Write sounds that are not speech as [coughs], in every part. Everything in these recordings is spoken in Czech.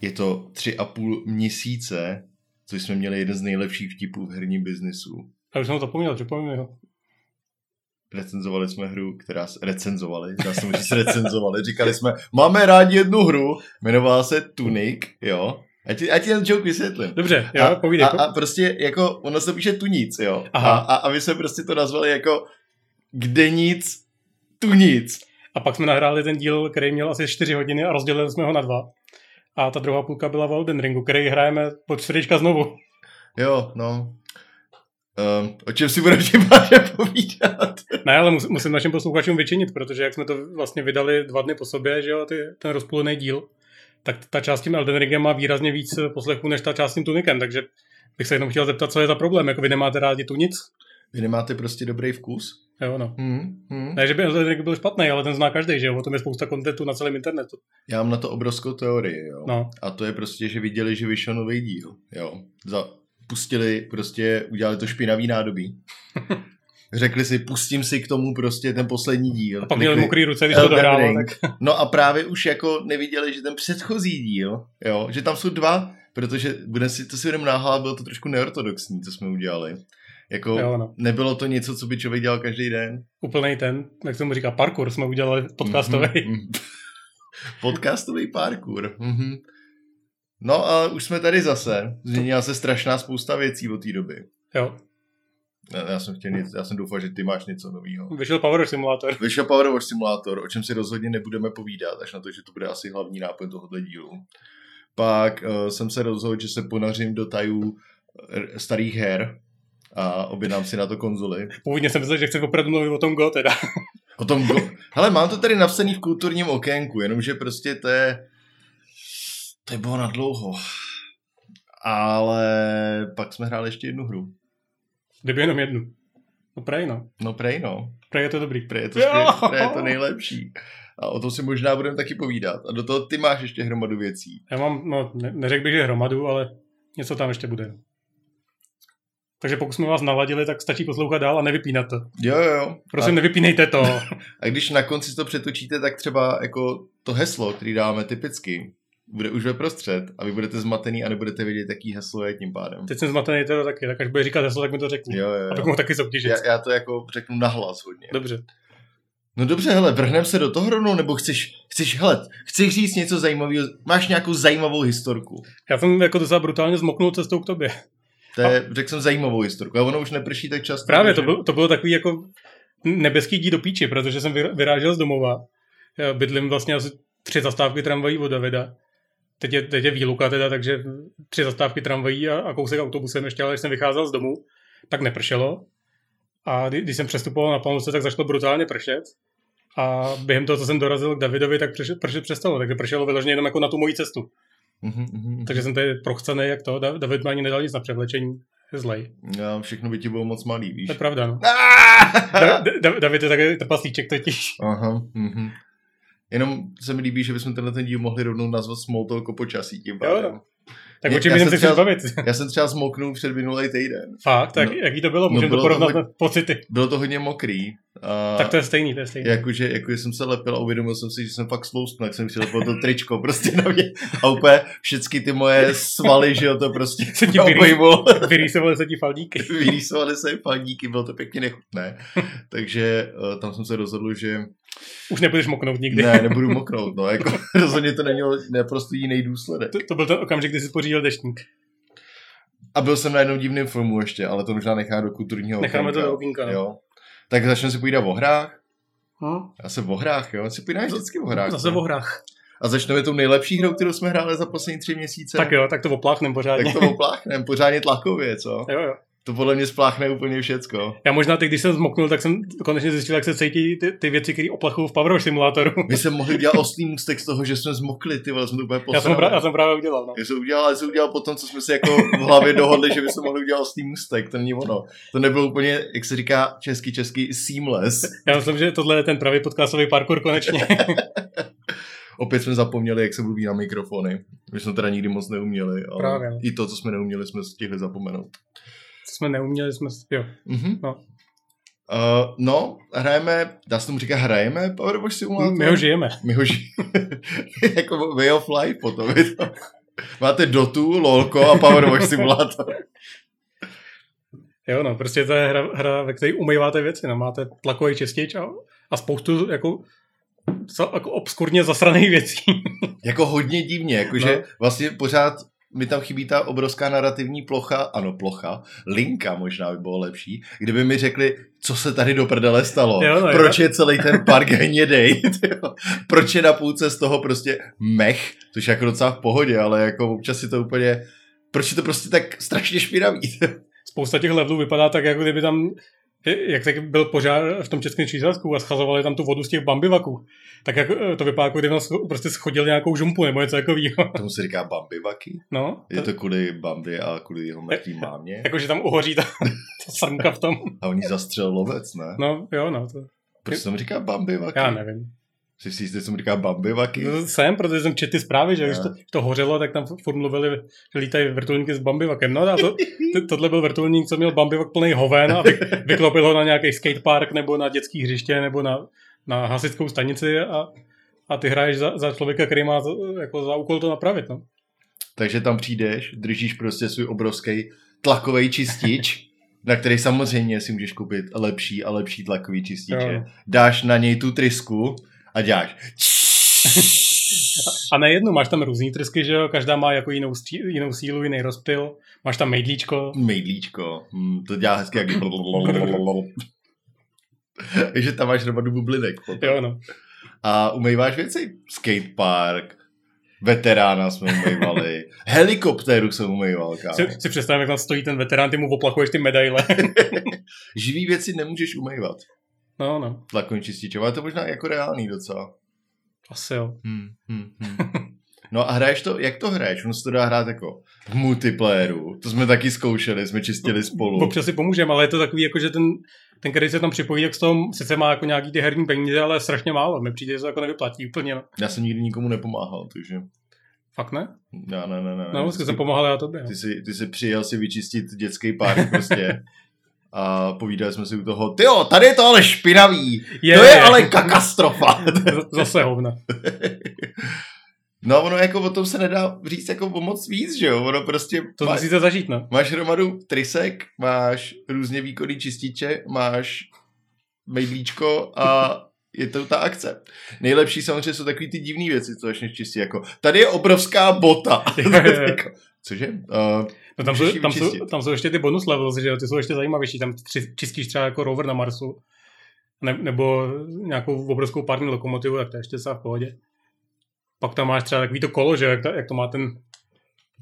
Je to tři a půl měsíce, co jsme měli jeden z nejlepších vtipů v herním biznisu. Já už jsem ho zapomněl, připomínám ho. Recenzovali jsme hru, která se recenzovali, já jsem říct recenzovali, říkali jsme, máme rádi jednu hru, jmenovala se Tunic, jo, a ti, a ti ten joke vysvětlím. Dobře, jo, a, povídej. A, a, prostě jako, ono se píše Tunic, jo. Aha. A, a, a my jsme prostě to nazvali jako kde nic, tu nic. A pak jsme nahráli ten díl, který měl asi 4 hodiny a rozdělili jsme ho na dva. A ta druhá půlka byla v Elden Ringu, který hrajeme po čtvrtečka znovu. Jo, no. Um, o čem si budeme tím povídat? Ne, ale mus, musím našim posluchačům vyčinit, protože jak jsme to vlastně vydali dva dny po sobě, že jo, ty, ten rozpůlený díl, tak ta část s tím Elden Ringem má výrazně víc poslechů než ta část s tím Tunikem, takže bych se jenom chtěl zeptat, co je za problém, jako vy nemáte rádi tu nic? Vy nemáte prostě dobrý vkus? Jo, no. Hmm, hmm. Ne, že by Elden byl špatný, ale ten zná každý, že jo, o tom je spousta kontentu na celém internetu. Já mám na to obrovskou teorii, jo. No. A to je prostě, že viděli, že vyšel nový díl, jo. Za, pustili, prostě udělali to špinavý nádobí. [laughs] Řekli si, pustím si k tomu prostě ten poslední díl. A pak měli mokrý ruce, když to Ring. tak [laughs] No a právě už jako neviděli, že ten předchozí díl, jo, že tam jsou dva, protože bude si, to si budeme náhla, bylo to trošku neortodoxní, co jsme udělali. Jako jo, no. nebylo to něco, co by člověk dělal každý den. Úplný ten, jak se mu říká, parkour jsme udělali podcastový. Mhm. [laughs] Podcastový parkour. Mhm. No a už jsme tady zase. Změnila se strašná spousta věcí od té doby. Jo, Já, já jsem chtěl nic, já jsem doufal, že ty máš něco nového. vyšel Power Simulator. Vyšel Power Wash Simulator, o čem si rozhodně nebudeme povídat, až na to, že to bude asi hlavní náplň tohoto dílu. Pak uh, jsem se rozhodl, že se ponařím do tajů r- starých her a objednám si na to konzoli. Původně jsem myslel, že chci opravdu mluvit o tom Go teda. O tom go... Hele, mám to tady napsaný v kulturním okénku, jenomže prostě to je... To je bylo na dlouho. Ale pak jsme hráli ještě jednu hru. Kdyby jenom jednu. No prej no. No prej no. Prej je to dobrý. Prej je to, skvěl, prej je to nejlepší. A o tom si možná budeme taky povídat. A do toho ty máš ještě hromadu věcí. Já mám, no ne, neřekl bych, že hromadu, ale něco tam ještě bude. Takže pokud jsme vás naladili, tak stačí poslouchat dál a nevypínat to. Jo, jo, jo. Prosím, a, nevypínejte to. [laughs] a když na konci to přetočíte, tak třeba jako to heslo, který dáme typicky, bude už ve prostřed a vy budete zmatený a nebudete vědět, jaký heslo je tím pádem. Teď jsem zmatený teda taky, tak až bude říkat heslo, tak mi to řekni. Jo, jo, jo. mohl taky soutěžit. Já, já to jako řeknu nahlas hodně. Dobře. No dobře, hele, vrhneme se do toho rovnou, nebo chceš, chceš, hele, chceš říct něco zajímavého, máš nějakou zajímavou historku. Já jsem jako docela brutálně zmoknul cestou k tobě. To je, řekl jsem zajímavou historku, a ono už neprší tak často. Právě, to bylo, to bylo takový jako nebeský dí do píči, protože jsem vyrážel z domova. Já bydlím vlastně asi tři zastávky tramvají od Davida. Teď je, teď je výluka teda, takže tři zastávky tramvají a, a kousek autobusem ještě, ale když jsem vycházel z domu, tak nepršelo. A kdy, když jsem přestupoval na Palmovce, tak začalo brutálně pršet. A během toho, co jsem dorazil k Davidovi, tak pršet, pršet přestalo. Takže pršelo vyloženě jenom jako na tu moji cestu. Mhm, mhm. Takže jsem tady prochcený jak to. Da- David mi ani nedal nic na převlečení. Je zlej. Já, všechno by ti bylo moc malý, víš. To je pravda, no. Da- Da- David je takový trpaslíček totiž. Aha, mhm. Jenom se mi líbí, že bychom tenhle ten díl mohli rovnou nazvat Small Talk o počasí tím pádem. Jo, Tak o čem jsem se třeba- bavit? [laughs] Já jsem třeba zmoknul před minulý týden. Fakt, tak No. jaký to bylo? No, Můžeme bylo to to porovnat na pocity. Bylo to hodně mokrý. A Tak to je stejný, to je stejný. Jakože, jako jsem se lepil a uvědomil jsem si, že jsem fakt sloustnul, jak jsem si lepil to tričko prostě na mě. A úplně všechny ty moje svaly, že jo, to prostě Se ti. [laughs] Vyrýsovaly se ti faldíky. Vyrýsovaly se fandíky, bylo to pěkně nechutné. [laughs] Takže uh, tam jsem se rozhodl, že Už nebudeš moknout nikdy. ne, nebudu moknout, no, jako [laughs] rozhodně to nemělo naprosto jiný důsledek. To, to, byl ten okamžik, kdy jsi pořídil deštník. A byl jsem na jednom divném filmu ještě, ale to možná nechá do kulturního Necháme to okénka. do okýnka, no. Jo. Tak začneme si povídat o hrách. Hm? Já se o hrách, jo. Si povídáš vždycky o hrách. Zase no. o hrách. A začneme tou nejlepší hrou, kterou jsme hráli za poslední tři měsíce. Tak jo, tak to opláchnem pořádně. Tak to opláchneme, pořádně tlakově, co? Jo, jo. To podle mě spláchne úplně všecko. Já možná teď, když jsem zmoknul, tak jsem konečně zjistil, jak se cítí ty, ty věci, které oplachují v Power Simulátoru. My jsme mohli dělat oslý můstek z toho, že jsme zmokli, ty vole, jsme úplně Já jsem, pra, já jsem právě udělal, no. Já jsem udělal, já jsem udělal potom, co jsme si jako v hlavě dohodli, že bychom mohli udělat oslý můstek, to není ono. To nebylo úplně, jak se říká česky, česky, seamless. Já myslím, že tohle je ten pravý podcastový parkour konečně. [laughs] Opět jsme zapomněli, jak se mluví na mikrofony. My jsme teda nikdy moc neuměli, ale Právě, no. i to, co jsme neuměli, jsme stihli zapomenout. Co jsme neuměli, jsme... Jo. Mhm. No. Uh, no, hrajeme, dá se tomu říkat, hrajeme Power Wash Simulator? My ho žijeme. My ho žijeme. [laughs] jako way of life potom. Je to. Máte Dotu, LOLko a Powerwash simulátor. [laughs] Jo, no, prostě to je hra, hra ve které umýváte věci, no, máte tlakový čistič a, a spoustu jako, jako obskurně zasraných věcí. [laughs] jako hodně divně, jakože No. vlastně pořád mi tam chybí ta obrovská narrativní plocha, ano plocha, linka možná by bylo lepší, kdyby mi řekli, co se tady do prdele stalo, Jo, no, proč jo. je celý ten park hnědej, [laughs] proč je na půlce z toho prostě mech, což je jako docela v pohodě, ale jako občas je to úplně, proč je to prostě tak strašně špinavý. [laughs] Spousta těch levelů vypadá tak, jako kdyby tam jak tak byl požár v tom českém Číselsku a schazovali tam tu vodu z těch bambivaků. Tak jak, eh, to vypadá, jako kdyby tam scho- prostě schodil nějakou žumpu nebo něco takového. [laughs] Tomu se říká bambivaky. No, Je to kvůli Bambi a kvůli jeho mrtvý mámě. [laughs] jakože tam uhoří ta, ta [laughs] srnka v tom. A oni zastřel lovec, ne? No, jo, no, to, Proč se tomu říká Bambivaky? já nevím. Jsi si jistý, co mu říká Bambivaky? No, Jsem, protože jsem četl ty zprávy, že když Jo. to, to hořelo, tak tam furt mluvili, že lítají vrtulníky s bambivakem. No a to, to, tohle byl vrtulník, co měl bambivak plný hoven a vy, [laughs] vyklopil ho na nějaký skatepark nebo na dětský hřiště nebo na, na hasickou stanici a, a ty hraješ za, za člověka, který má za, jako za úkol to napravit. No. Takže tam přijdeš, držíš prostě svůj obrovský tlakový čistič, na který samozřejmě si můžeš koupit lepší a lepší tlakový čističe. Dáš na něj tu trysku a děláš A nejedno, máš tam různý trysky, že jo, každá má jako jinou, stí, jinou sílu, jiný rozptyl, máš tam mejdlíčko, mejdlíčko. Hmm, to dělá hezky jak že tam máš hromadu bublinek. potom. jo no. A umýváš věci? Skatepark, veterána jsme umývali, [laughs] helikoptéru jsem umýval, kámo. Si, si představím, jak tam stojí ten veterán, ty mu oplachuješ ty medaile. [laughs] Živý věci nemůžeš umývat. No, no, Tlakovým čističem, ale to možná jako reálný docela. asi jo. Hmm, hmm, hmm. No a hraješ to, jak to hraješ? On se to dá hrát jako v multiplayeru. To jsme taky zkoušeli, jsme čistili spolu. Občas si pomůžeme, ale je to takový, jako že ten, ten, který se tam připojí, tak z toho sice má jako nějaký ty herní peníze, ale strašně málo. Mi přijde, že to jako nevyplatí úplně. No. Já jsem nikdy nikomu nepomáhal, takže... Fakt ne? Ne, ne, ne, ne. No, vždycky jsem pomáhal já tobě. no. ty, jsi, ty jsi přijel si vyčistit dětský park prostě. [laughs] A povídali jsme si u toho, tyjo, tady je to ale špinavý. Je, to je, je. ale katastrofa. [laughs] Zase hovna. [laughs] no ono jako o tom se nedá říct jako o moc víc, že jo? Ono prostě... To má- musíte zažít, no. Máš hromadu trysek, máš různě výkonný čističe, máš mejdlíčko a je to ta akce. Nejlepší samozřejmě jsou takový ty divné věci, co začneš čistit, jako tady je obrovská bota. [laughs] [laughs] Jako, Cože? Uh, No tam, jsou, tam, jsou, tam jsou ještě ty bonus levels, že ty jsou ještě zajímavější, tam tři, čistíš třeba jako rover na Marsu, ne, nebo nějakou obrovskou pární lokomotivu, tak to je ještě docela v pohodě. Pak tam máš třeba takový to kolo, že jak to, jak to má ten,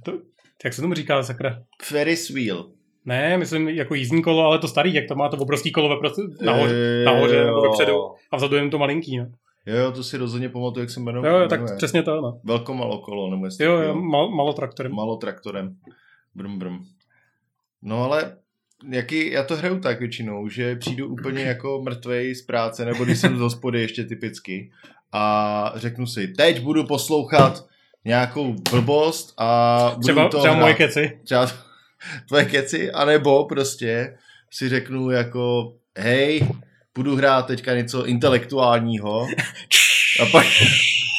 to, jak se tomu říká, sakra? Ferris wheel. Ne, myslím jako jízdní kolo, ale to starý, jak to má to obrovský kolo veprostřed, nahoře, Eh, nahoře nebo vepředu a vzadu jenom to malinký, no. Jo, jo, to si rozhodně pamatuju, jak se jmenuje. Jo, jo, tak jmenuje. přesně to, no. Velko malo kolo, nebo jestli Jo, jo, mal, malo traktorem. Malo traktorem. Brum, brum. No ale jaký, já to hraju tak většinou, že přijdu úplně [clears throat] jako mrtvej z práce, nebo když jsem z hospody ještě typicky a řeknu si, teď budu poslouchat nějakou blbost a budu Třeba, to třeba hrát. moje keci. třeba tvoje keci, anebo prostě si řeknu jako, hej, budu hrát teďka něco intelektuálního a pak,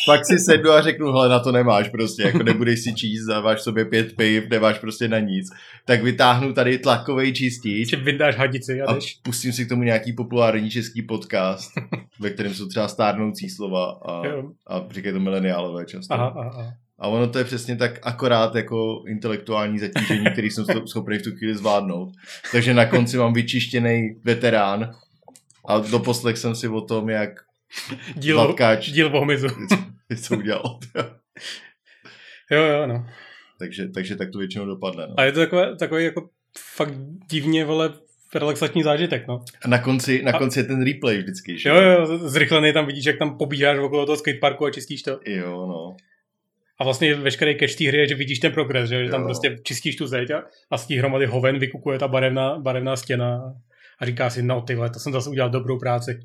pak si sednu a řeknu, hele, na to nemáš prostě, jako nebudeš si číst, v sobě pět piv, nemáš prostě na nic, tak vytáhnu tady tlakovej čistič Že vyndáš hadici a a jdeš. pustím si k tomu nějaký populární český podcast, [laughs] ve kterém jsou třeba stárnoucí slova a, a říkají to mileniálové často. Aha, aha, aha. A ono to je přesně tak akorát jako intelektuální zatížení, který jsem schopný v tu chvíli zvládnout. Takže na konci mám vyčištěný veterán a doposlech jsem si o tom, jak Díl, Zlatkáč. díl v hmyzu. [laughs] co udělal. Jo, jo, no. takže, takže tak to většinou dopadne. No. A je to takové, takový jako fakt divně, vole, relaxační zážitek, no. A na konci, na konci je ten replay vždycky. Že? Jo, jo, zrychlený tam vidíš, jak tam pobíháš okolo toho skateparku a čistíš to. Jo, no. A vlastně veškerý catch té hry je, že vidíš ten progres, že, že tam prostě čistíš tu zeď a, a z té hromady hoven vykukuje ta barevná, barevná stěna a říká si, no tyhle, to jsem zase udělal dobrou práci.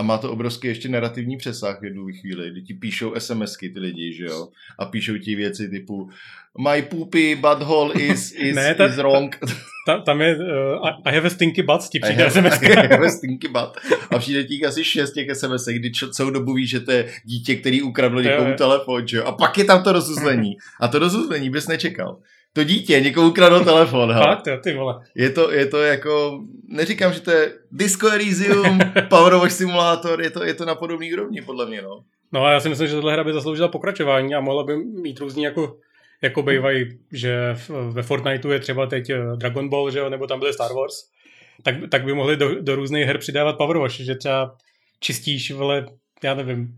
A má to obrovský ještě narrativní přesah v jednu chvíli, kdy ti píšou SMSky ty lidi, že jo? A píšou ti věci typu My poopy butthole is, [laughs] is, Ne, ta- is wrong. Ta, tam je uh, I have a stinky butt, ti I přijde have, SMS. [laughs] I have a stinky butt. A přijde ti asi šest těch SMS, kdy čo, celou dobu víš, že to je dítě, který ukradlo někomu telefon, že jo? A pak je tam to rozuzlení. A to rozuzlení bys nečekal. To dítě někomu ukradlo telefon. Fakt, jo, ty vole. Je to, je to jako, neříkám, že to je Disco Elysium, [laughs] Power Wash Simulator, je to, je to na podobný úrovni, podle mě, no. No a já si myslím, že tohle hra by zasloužila pokračování a mohla by mít různý jako jako bývají, že ve Fortniteu je třeba teď eh, Dragon Ball, že jo, nebo tam byly Star Wars, tak, tak by mohli do, do různých her přidávat Power Wash, že třeba čistíš, vole, já nevím,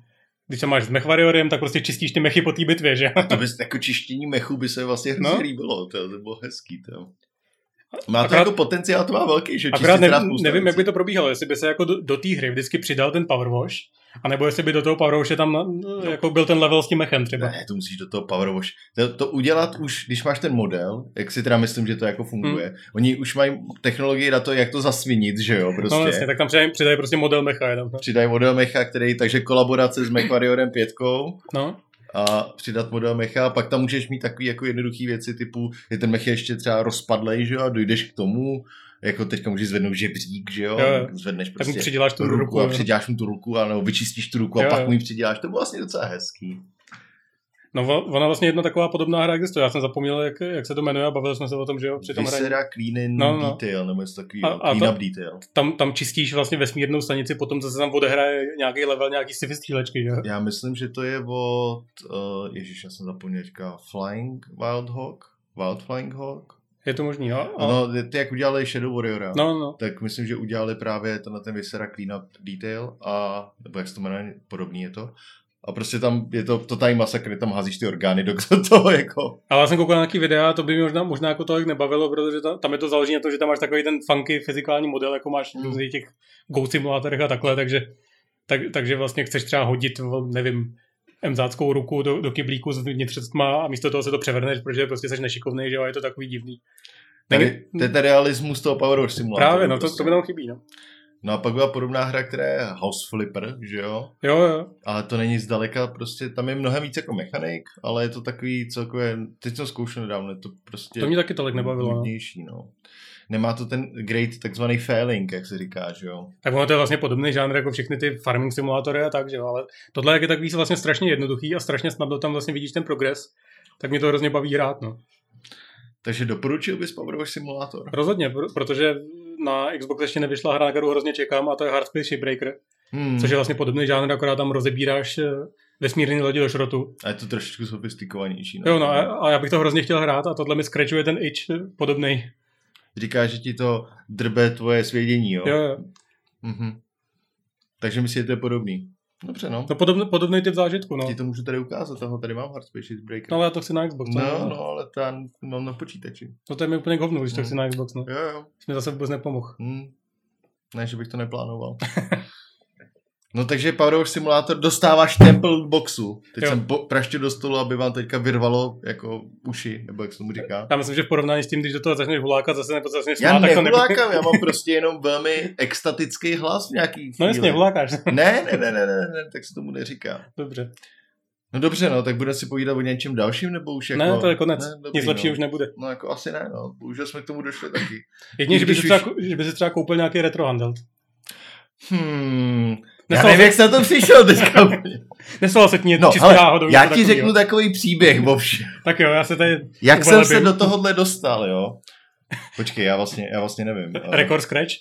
když se máš s Mechvariorem, tak prostě čistíš ty mechy po té bitvě, že? To by, jako čištění mechu by se vlastně hrozně No. no. líbilo, to, to bylo hezký, to. Má to Akorát- jako potenciál, to má velký, že Akorát čistit ne, teda spoustu nevím, jak by to probíhalo, jestli by se jako do, do té hry vždycky přidal ten Power Wash, anebo jestli by do toho Power tam na, jako byl ten level s tím mechem třeba. Ne, to musíš do toho Power. To, to udělat už, když máš ten model, jak si teda myslím, že to jako funguje. Hmm. Oni už mají technologii na to, jak to zasvinit, že jo, prostě. No jasně, tak tam přidají, přidají prostě model mecha jenom. no. Přidají model mecha, který, takže kolaborace s [clears throat] MechWarriorem 5 No, a přidat model mecha a pak tam můžeš mít takový jako jednoduchý věci typu, že ten mech je ještě třeba rozpadlej, že jo, a dojdeš k tomu, jako teďka můžeš zvednout žebřík, že jo, Jo, jo. zvedneš tak mu prostě přiděláš tu ruku, ruku. a přiděláš mu tu ruku, a nebo vyčistíš tu ruku a Jo, pak jo. mu ji přiděláš, to bylo vlastně docela hezký. No ona vlastně jedna taková podobná hra existuje. Já jsem zapomněl, jak, jak se to jmenuje a bavili jsme se o tom, že jo, při tom hraní. Clean in No, no. Detail, nebo něco takový, A- a Clean up Detail. Tam, tam čistíš vlastně vesmírnou stanici, potom zase tam odehraje nějaký level, nějaký sci-fi střílečky, že jo. Já myslím, že to je od, uh, ježiš, já jsem zapomněl teďka, Flying Wild Hawk? Wild Flying Hawk? Je to možný, no. A, No, ty jak udělali Shadow Warriora. no, no. tak myslím, že udělali právě to na ten Visera Clean Up Detail a, nebo jak se to jmenuje, podobný je to. A prostě tam je to totální masakr, tam házíš ty orgány do [laughs] toho jako. Ale já jsem koukal na nějaký videa, a to by mě možná, možná jako tolik nebavilo, protože ta, tam je to založené na to, že tam máš takový ten funky fyzikální model, jako máš v různých těch Go simulátorech a takhle, takže, tak, takže vlastně chceš třeba hodit, nevím, emzáckou ruku do, do kyblíku s vnitřectma a místo toho se to převrneš, protože prostě jsi nešikovný, že jo, a je to takový divný. Tady, to je ten realismus toho Power Wash Simulatoru. Právě, no to, prostě. to by nám chybí, no. No a pak byla podobná hra, která je House Flipper, že jo? Jo, jo. Ale to není zdaleka, prostě tam je mnohem víc jako mechanik, ale je to takový celkově, teď jsem zkoušel nedávno, je to prostě To mě taky tolik nebavilo, no. no. Nemá to ten great takzvaný failing, jak se říká, že jo? Tak ono to je vlastně podobný žánr jako všechny ty farming simulátory a tak, že jo, ale tohle jak je takový vlastně strašně jednoduchý a strašně snadno tam vlastně vidíš ten progres, tak mě to hrozně baví hrát, no. Takže doporučil bys Power Wash Simulator? Rozhodně, pr- protože na Xbox ještě nevyšla hra, na kterou hrozně čekám a to je Hard Space Shipbreaker, Hmm. což je vlastně podobný žánr, akorát tam rozebíráš eh, vesmírný lodi do šrotu. A je to trošičku sofistikovanější. Jo, no a, a já bych to hrozně chtěl hrát a tohle mi skrečuje ten itch eh, podobný. Říká, že ti to drbe tvoje svědění, jo? Jo, jo. Mhm. Takže myslíte, že to je podobný. Dobře, no. No podobný, podobný typ zážitku, no. Ti to můžu tady ukázat, toho tady mám Hard Space Breaker. No ale já to chci na Xbox. no, no, ale tam mám na počítači. No to je mi úplně k hovnu, když to Hmm. chci na Xbox, no. Jo, jo. Jsi mi zase vůbec nepomohl. Hmm. Ne, že bych to neplánoval. [laughs] No takže Power Wash Simulator dostáváš temple boxu. Teď Jo. jsem po, praštil do stolu, aby vám teďka vyrvalo jako uši, nebo jak se tomu říká. Já myslím, že v porovnání s tím, když do toho začneš hulákat zase nebo začneš Já smát, tak to nebude. já mám prostě jenom velmi extatický hlas v nějaký No chvíli. jasně, hulákáš. Ne, ne, ne, ne, ne, ne, tak se tomu neříká. Dobře. No dobře, no, tak budeme si povídat o něčem dalším, nebo už jako... Ne, to je konec. Ne, dobrý, Nic lepšího no. už nebude. No jako asi ne, no, bohužel jsme k tomu došli taky. Jedině, že by, si třeba, že by si třeba koupil nějaký retro handheld. Hmm, já nevím, jak jsi na to přišel teďka. [laughs] Nestalo se ti něco No, čistě ale náhodou. já ti řeknu takový příběh, bovš. Tak jo, já se tady Jak jsem se do tohohle dostal, jo? Počkej, já vlastně, já vlastně nevím. [laughs] ale- Record Scratch.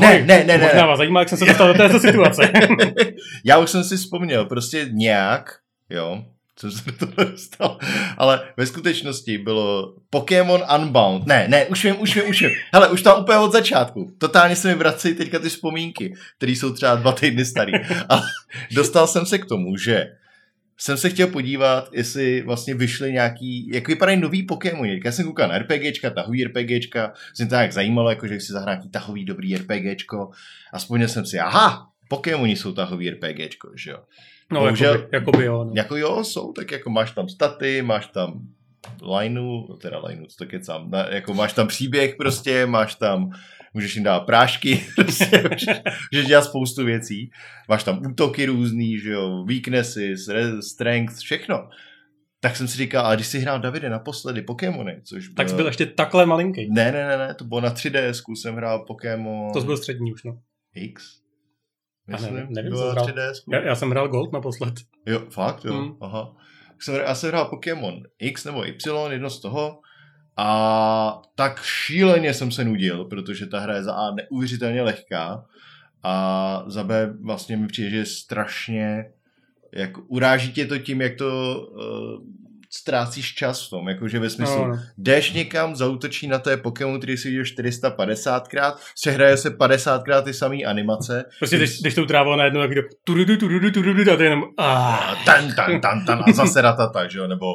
Ne, ne, ne, ne. Možná vás zajímá, jak jsem se dostal do této [laughs] situace. Já už jsem si vzpomněl, prostě nějak, jo, jsem se do toho dostal, ale ve skutečnosti bylo Pokémon Unbound. Ne, ne, už vím, už vím, už vím. Hele, už tam úplně od začátku. Totálně se mi vracejí teďka ty vzpomínky, které jsou třeba dva týdny starý. A dostal jsem se k tomu, že jsem se chtěl podívat, jestli vlastně vyšly nějaký, jak vypadají nový Pokémon. Já jsem koukal na RPGčka, tahový RPGčka, jsem to tak zajímalo, jako že si zahrát tahový dobrý RPGčko. A vzpomněl jsem si, aha, Pokémoni jsou tahový RPGčko, že jo. No, Bohužel- jakoby, jakoby jo. No. Jako jo, jsou, tak jako máš tam staty, máš tam lineu, teda lineu, co to kecám, na, jako máš tam příběh prostě, máš tam můžeš jim dát prášky, [laughs] prostě, můžeš, můžeš dělat spoustu věcí. Máš tam útoky různý, že jo, weaknesses, re- strength, všechno. Tak jsem si říkal, a když si hrál Davide naposledy Pokémony, což Tak jsi byl ještě takhle malinký. Ne, ne, ne, ne, to bylo na 3DS, jsem hrál Pokémon To byl střední už, no. X. Já Myslím, nevím, nevím, bylo co na hrál. 3DS. Já, já jsem hrál Gold naposled. Jo, fakt, jo, Hmm. aha. Tak Jsem, já jsem hrál Pokémon X nebo Y, jedno z toho. A tak šíleně jsem se nudil, protože ta hra je za A neuvěřitelně lehká a za B vlastně mi přijde, že je strašně jako uráží tě to tím, jak to uh, ztrácíš čas v tom, jakože ve smyslu, No, no. jdeš někam, zautočí na té Pokémon, který si viděl 450krát, přehraje se 50krát ty samé animace, Prostě když, když tou trávou najednou tak jde turudu, turudu, turudu, a to je jenom a ah, tan, tan, tan, tan, a zase ratata, že jo, nebo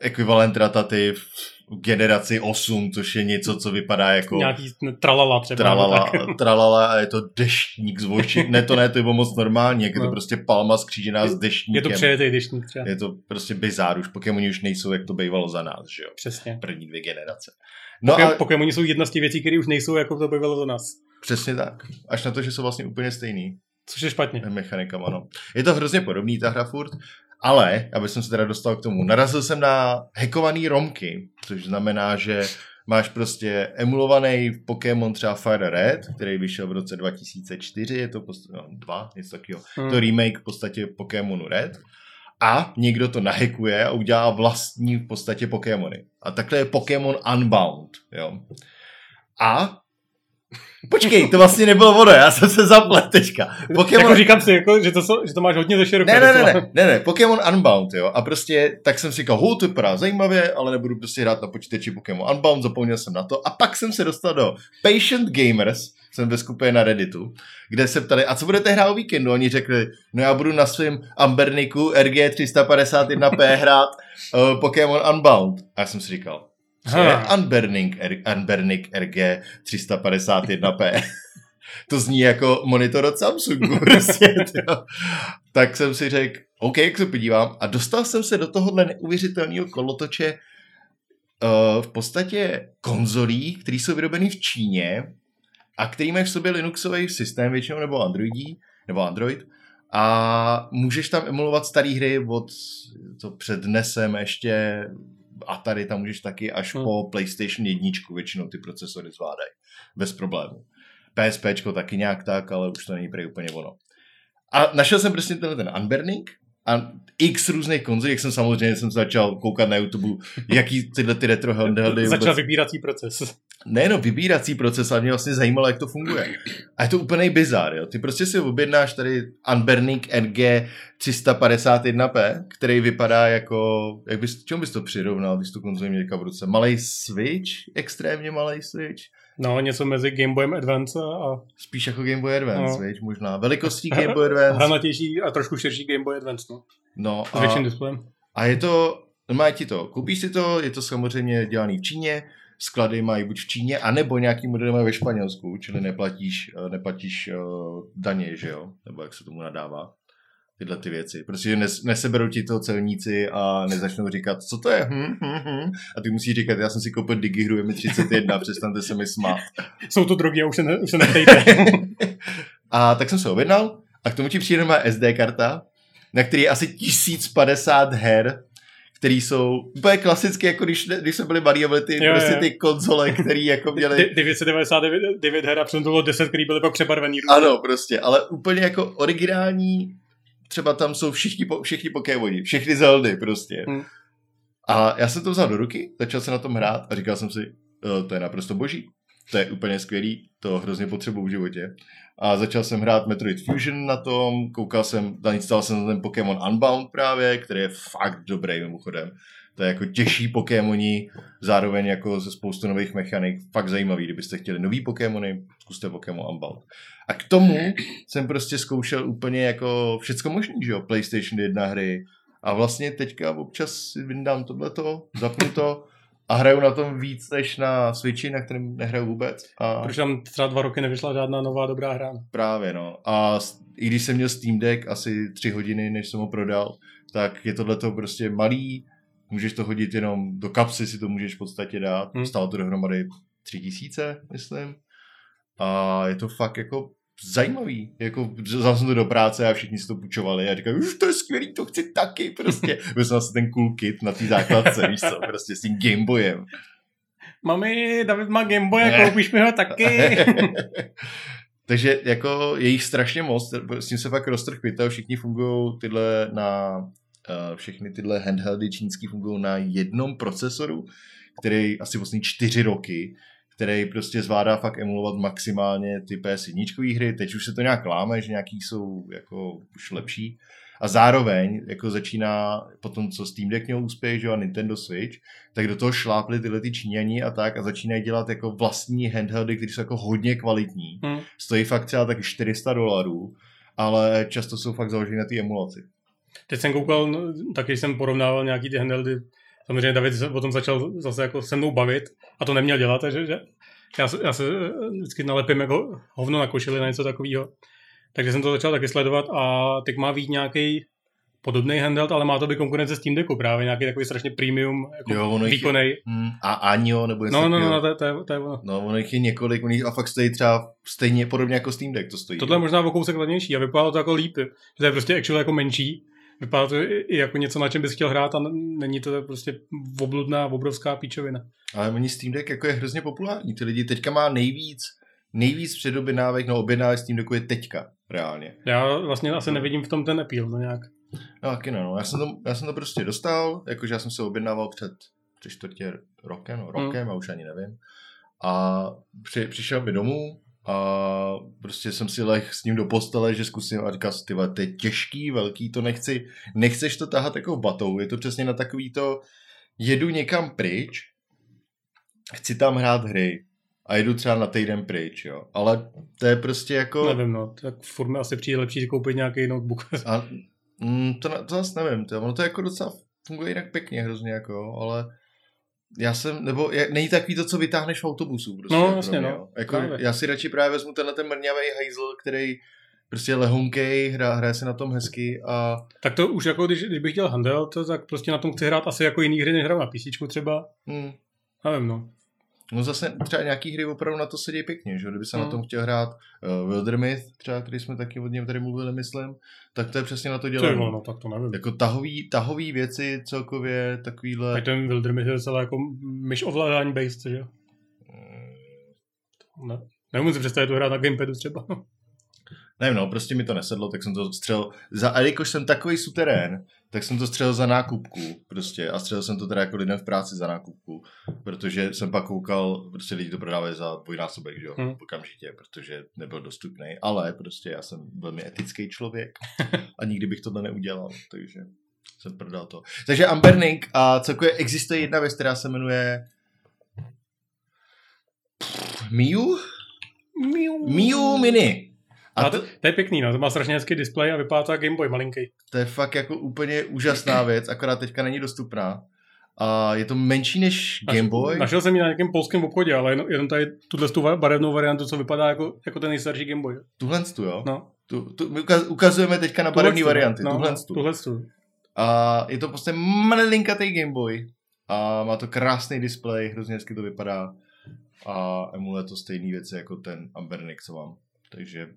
ekvivalent rataty v generaci 8, což je něco, co vypadá jako nějaký tralala třeba. tralala, [laughs] tralala a je to deštník z voši. Ne, to ne, to je moc normální, jak je to No. prostě palma skřížená s Je deštníkem. to přejetej deštník třeba. je to prostě bizár, už Pokémoni už nejsou, jak to bývalo za nás, že jo, Přesně. první dvě generace. No Poké- a Pokémoni jsou jedna z těch věcí, které už nejsou, jako to bylo za nás. přesně tak. Až na to, že jsou vlastně úplně stejný. Což je špatně. mechanikama, no. Je to hrozně podobný ta hra furt, ale, aby jsem se teda dostal k tomu, narazil jsem na hackovaný romky, což znamená, že máš prostě emulovaný Pokémon třeba Fire Red, který vyšel v roce 2004, je to post- no, dva, něco takového. Hmm. To remake v podstatě Pokémonu Red. A někdo to nahekuje a udělá vlastní v podstatě Pokémony. A takhle je Pokémon Unbound, jo. A Počkej, to vlastně nebylo ono, já jsem se zaplet teďka. Pokémon Jako říkám si, jako, že, to, jsou- že to máš hodně ze široké. ne, ne, ne, ne, ne, ne, Pokémon Unbound, jo, a prostě tak jsem si říkal, hou, to vypadá zajímavě, ale nebudu prostě hrát na počítači Pokémon Unbound, zapomněl jsem na to, a pak jsem se dostal do Patient Gamers, jsem ve skupině na Redditu, kde se ptali, a co budete hrát o víkendu? Oni řekli, no já budu na svém Amberniku RG351P hrát uh, Pokémon Unbound. A já jsem si říkal, co je. Unburning, Unburning RG351P? [laughs] to zní jako monitor od Samsungu [laughs] prostě. tak jsem si řekl, OK, jak se podívám. A dostal jsem se do tohohle neuvěřitelného kolotoče uh, v podstatě konzolí, které jsou vyrobené v Číně a který mají v sobě Linuxový systém většinou nebo Androidí, nebo Android. A můžeš tam emulovat staré hry od to před NESem ještě Atari tam můžeš taky až Hmm. po PlayStation 1 většinou ty procesory zvládají. Bez problému. PSPčko taky nějak tak, ale už to není prý úplně ono. A našel jsem prostě tenhle ten Unburning a x různých konzolí, jak jsem samozřejmě jsem začal koukat na YouTube, jaký tyhle ty retro handheldy Začal vůbec, vybírací proces. Nejenom vybírací proces, ale mě vlastně zajímalo, jak to funguje. A je to úplný bizar, jo. Ty prostě si objednáš tady Unburning NG 351P, který vypadá jako, jak bys, čemu bys to přirovnal, když tu konzoli měl v ruce? Malej Switch? Extrémně malej Switch? No, něco mezi Game Boyem Advance a Spíš jako Game Boy Advance, No. viď? možná. Velikostí [laughs] Game Boy Advance. hranatější a trošku širší Game Boy Advance, no. No S větším a, displejem. a je to, normálně ti to, koupíš si to, je to samozřejmě dělaný v Číně, sklady mají buď v Číně, anebo nějaký modely mají ve Španělsku, čili neplatíš, eh, neplatíš uh, daně, že jo? Nebo jak se tomu nadává. Tyhle ty věci. Prostě nes, neseberou ti to celníci a nezačnou říkat, co to je? Hm, hm, hm. A ty musíš říkat, já jsem si koupil Digihru, je mi 31, přestaňte se mi smát. [laughs] Jsou to drogy a už se, ne, už se neptejte. [laughs] a tak jsem se objednal a k tomu ti přijde má SD karta, na který je asi 1050 her, který jsou úplně klasické, jako když, když jsme byli malí a byly ty, Jo, prostě jo. ty konzole, které jako měly... De- 999 her a bylo 10, který byly pak přebarvený. Ano, prostě, ale úplně jako originální, třeba tam jsou všichni, po- všichni Pokémoni, všechny Zeldy prostě. Hmm. A já jsem to vzal do ruky, začal jsem na tom hrát a říkal jsem si, "Eh, to je naprosto boží, to je úplně skvělý, to hrozně potřebuji v životě. A začal jsem hrát Metroid Fusion na tom, koukal jsem, zainstaloval jsem ten Pokémon Unbound právě, který je fakt dobrý mimochodem. To je jako těžší Pokémoni, zároveň jako ze spoustu nových mechanik, fakt zajímavý. Kdybyste chtěli nový Pokémony, zkuste Pokémon Unbound. A k tomu jsem prostě zkoušel úplně jako všecko možný, že jo, PlayStation 1 hry. A vlastně teďka občas si vyndám tohleto, zapnu to a hraju na tom víc než na Switchi, na kterém nehraju vůbec. A Protože tam třeba dva roky nevyšla žádná nová dobrá hra. právě no. A i když jsem měl Steam Deck asi tři hodiny, než jsem ho prodal, tak je tohleto prostě malý, můžeš to hodit jenom do kapsy, si to můžeš v podstatě dát. Hmm. Stálo to dohromady tři tisíce, myslím. a je to fakt jako zajímavý. Jako to do práce a všichni si to půjčovali a říkali, už to je skvělý, to chci taky prostě. [laughs] Jsem asi ten cool kid na té základce, víš co, prostě s tím Gameboyem. Mami, David má Gameboy, koupíš mi ho taky. [laughs] Takže jako je jich strašně moc, s tím se fakt roztrh pytel, všichni fungují tyhle na, uh, všechny tyhle handheldy čínský fungují na jednom procesoru, který asi vlastně čtyři roky, který prostě zvládá fakt emulovat maximálně ty PS1 hry, teď už se to nějak láme, že nějaký jsou jako už lepší, a zároveň jako začíná potom, co Steam Deck měl úspěch, že a Nintendo Switch, tak do toho šlápli tyhle ty Číňani a tak a začínají dělat jako vlastní handheldy, které jsou jako hodně kvalitní. Hmm. Stojí fakt třeba taky 400 dolarů, ale často jsou fakt založené na té emulaci. Teď jsem koukal, no, taky jsem porovnával nějaký ty handheldy, samozřejmě David se potom začal zase jako se mnou bavit a to neměl dělat, takže že já, já se vždycky nalepím jako hovno na košili na něco takového. Takže jsem to začal taky sledovat a teď má být nějaký podobný handheld, ale má to být konkurence Steam Decku právě, nějaký takový strašně premium, jako jo, ono výkonej. Hmm, a Anio, nebo něco No, no, no, no, to, to, je, to je ono. No, ono jich je několik, ono a fakt stojí třeba stejně podobně jako Steam Deck to stojí. Tohle je možná o kousek levnější a vypadá to jako líp, že to je prostě actually jako menší, vypadá to i jako něco, na čem bys chtěl hrát a není to prostě obludná, obrovská píčovina. Ale oni Steam Deck jako je hrozně populární, ty lidi teďka má nejvíc nejvíc předobjednávek, no objednávek s tím dokud je teďka, reálně. Já vlastně asi nevidím v tom ten appeal, no nějak. No taky ne, no. Já jsem, to, já jsem to prostě dostal, jakože já jsem se objednával před tři čtvrtě rokem, no, rokem, hmm. a už ani nevím. A při, přišel mi domů a prostě jsem si leh s ním do postele, že zkusím a říkal ty to je těžký, velký, to nechci, nechceš to tahat jako batou, je to přesně na takový to, jedu někam pryč, chci tam hrát hry, a jedu třeba na týden pryč, jo. Ale to je prostě jako... Nevím, no, tak furt mi asi přijde lepší koupit nějaký notebook. a, mm, to, to zase nevím, to, ono to jako docela funguje jinak pěkně hrozně, jako, ale já jsem, nebo je, není takový to, co vytáhneš v autobusu. Prostě, no, jasně, no. Jako, já si radši právě vezmu tenhle ten mrňavý hajzl, který prostě lehonkej, hra, hraje se na tom hezky a... Tak to už jako, když, když bych chtěl handel, to, tak prostě na tom chci hrát asi jako jiný hry, než hraju na PC třeba. Hmm. Nevím, no. No zase třeba nějaký hry opravdu na to sedí pěkně, že kdyby se hmm. na tom chtěl hrát uh, Wildermyth, třeba, který jsme taky od něm tady mluvili, myslím, tak to je přesně na to dělané. No, tak to nevím. Jako tahový, tahový věci celkově, takovýhle... A ten Wildermyth je docela jako myš ovládání based, že jo? Hmm. Ne. Nemůžu si představit tu hrát na gamepadu třeba. Nevím, no, prostě mi to nesedlo, tak jsem to střel, za, a jakož jsem takový suterén, tak jsem to střelil za nákupku prostě a střelil jsem to teda jako lidem v práci za nákupku, protože jsem pak koukal, prostě lidi to prodávají za dvojnásobek, že jo, hmm. okamžitě, protože nebyl dostupný, ale prostě já jsem velmi etický člověk [laughs] a nikdy bych tohle neudělal, takže jsem prodal to. Takže Amberning a celkově existuje jedna věc, která se jmenuje Miu? Miu. Miu Mini. A to, to, je pěkný, no, to má strašně hezký displej a vypadá to jako Game Boy malinký. To je fakt jako úplně úžasná věc, akorát teďka není dostupná. A je to menší než Game Boy. Našel jsem ji na nějakém polském obchodě, ale jenom, jenom tady tuhle tu barevnou variantu, co vypadá jako, jako ten nejstarší Game Boy. Tuhle tu, jo? No. Tu, tu, my ukazujeme teďka na barevné varianty. No, tuhle tu. Tuhle tu. A je to prostě malinkatý Game Boy. A má to krásný displej, hrozně hezky to vypadá. A emuluje to stejné věci jako ten Ambernic, co mám. Takže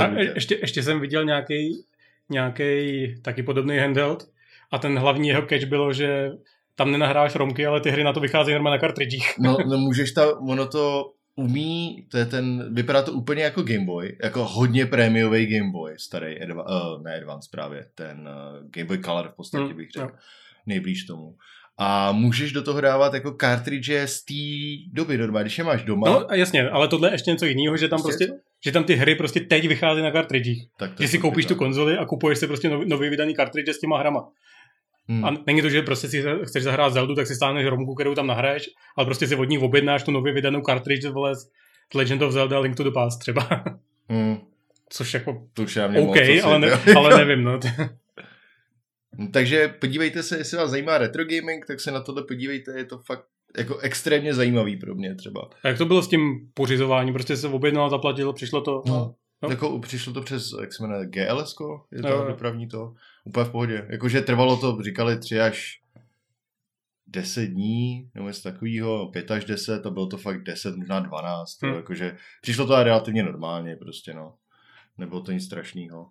a ještě, ještě jsem viděl nějaký nějaký taky podobný handheld a ten hlavní jeho catch bylo, že tam nenahráš romky, ale ty hry na to vycházejí normálně na kartridžích. No, [laughs] no můžeš ta, ono to umí, to je ten, vypadá to úplně jako Game Boy, jako hodně prémiový Game Boy, starý, adva, uh, ne Advance právě, ten uh, Game Boy Color v podstatě hmm, bych řekl, no. nejblíž tomu a můžeš do toho dávat jako kartridže z té doby normálně, když je máš doma. No jasně, ale tohle je ještě něco jiného, že tam prostě, prostě že tam ty hry prostě teď vychází na kartridžích. Tak že si koupíš tu konzoli a kupuješ si prostě nový, nový vydaný kartridže s těma hrama. Hmm. A není to, že prostě si chceš zahrát Zeldu, tak si stáneš romku, kterou tam nahraješ, ale prostě si od ní objednáš tu nově vydanou kartridž, vole, Legend of Zelda Link to the Past třeba. [laughs] Hmm. Což jako to už já OK, moc, ale, ne, ale [laughs] nevím, no. [laughs] Takže podívejte se, jestli vás zajímá retro gaming, tak se na tohle podívejte, je to fakt jako extrémně zajímavý pro mě třeba. A jak to bylo s tím pořizováním? Prostě se objednal, zaplatil, přišlo to? No. No. Jako přišlo to přes, jak se jmenuje, GLS, je to no. dopravní to, úplně v pohodě. Jakože trvalo to, říkali tři až 10 dní, nebo něco takového, 5 až 10, to bylo to fakt 10, možná 12, hmm. jakože přišlo to relativně normálně prostě, no. Nebylo to nic strašného.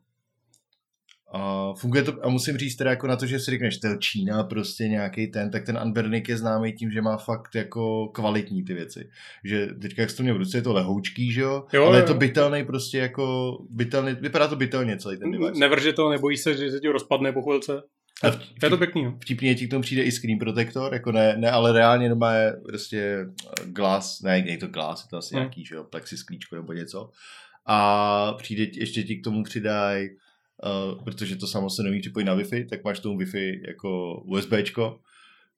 A funguje to, a musím říct teda jako na to, že si řekneš, to Čína, prostě nějaký ten, tak ten Anbernik je známý tím, že má fakt jako kvalitní ty věci. Že teďka, jak jsi to měl v ruce, je to lehoučký, že jo? jo ale je to bytelný prostě jako, bytelný, vypadá to bytelně celý ten device. Nevrže to, nebojí se, že se ti rozpadne po chvilce. A vtip, je to pěkný. No. Vtipně ti k tomu přijde i screen protector, jako ne, ne ale reálně doma je prostě glass, ne, je to glass, je to asi hmm. nějaký, že jo, plexisklíčko nebo něco. A přijde, ještě ti k tomu přidají uh, protože to samo se neumí připojit na Wi-Fi, tak máš tomu Wi-Fi jako USBčko,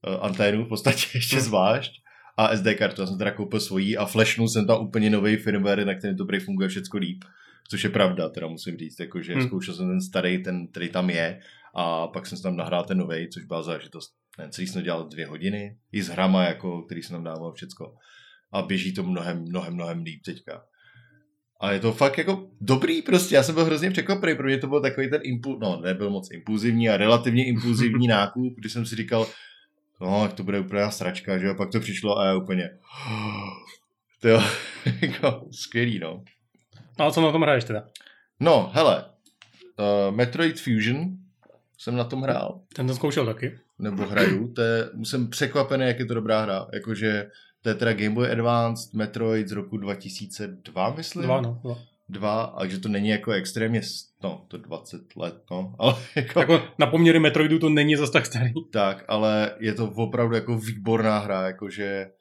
uh, anténu v podstatě [laughs] ještě hmm. zvlášť a SD kartu, já jsem teda koupil svojí a flashnul jsem tam úplně nový firmware, na kterém to prý funguje všechno líp. Což je pravda, teda musím říct, jakože hmm. zkoušel jsem ten starý, ten, který tam je a pak jsem tam nahrál ten nový, což byla zážitost. Ten celý jsem dělal dvě hodiny, i s hrama, jako, který jsem tam dával všecko. A běží to mnohem, mnohem, mnohem líp teďka. A je to fakt jako dobrý prostě, já jsem byl hrozně překvapený, pro mě to byl takový ten impuls, no nebyl moc impulzivní a relativně impulzivní [laughs] nákup, když jsem si říkal, no to bude úplně sračka, že jo, pak to přišlo a já úplně, [gasps] to jo, [laughs] jako skvělý, no. No a co na tom hraješ teda? No, hele, uh, Metroid Fusion jsem na tom hrál. Ten jsem zkoušel taky. Nebo hraju, to je, jsem překvapený, jak je to dobrá hra, jakože to je teda Game Boy Advance Metroid z roku 2002, myslím. Dva, no. Dva. Dva, a že to není jako extrémně, no, to 20 let, no, [laughs] ale jako... jako na poměry Metroidu to není zase tak starý. Tak, ale je to opravdu jako výborná hra, jakože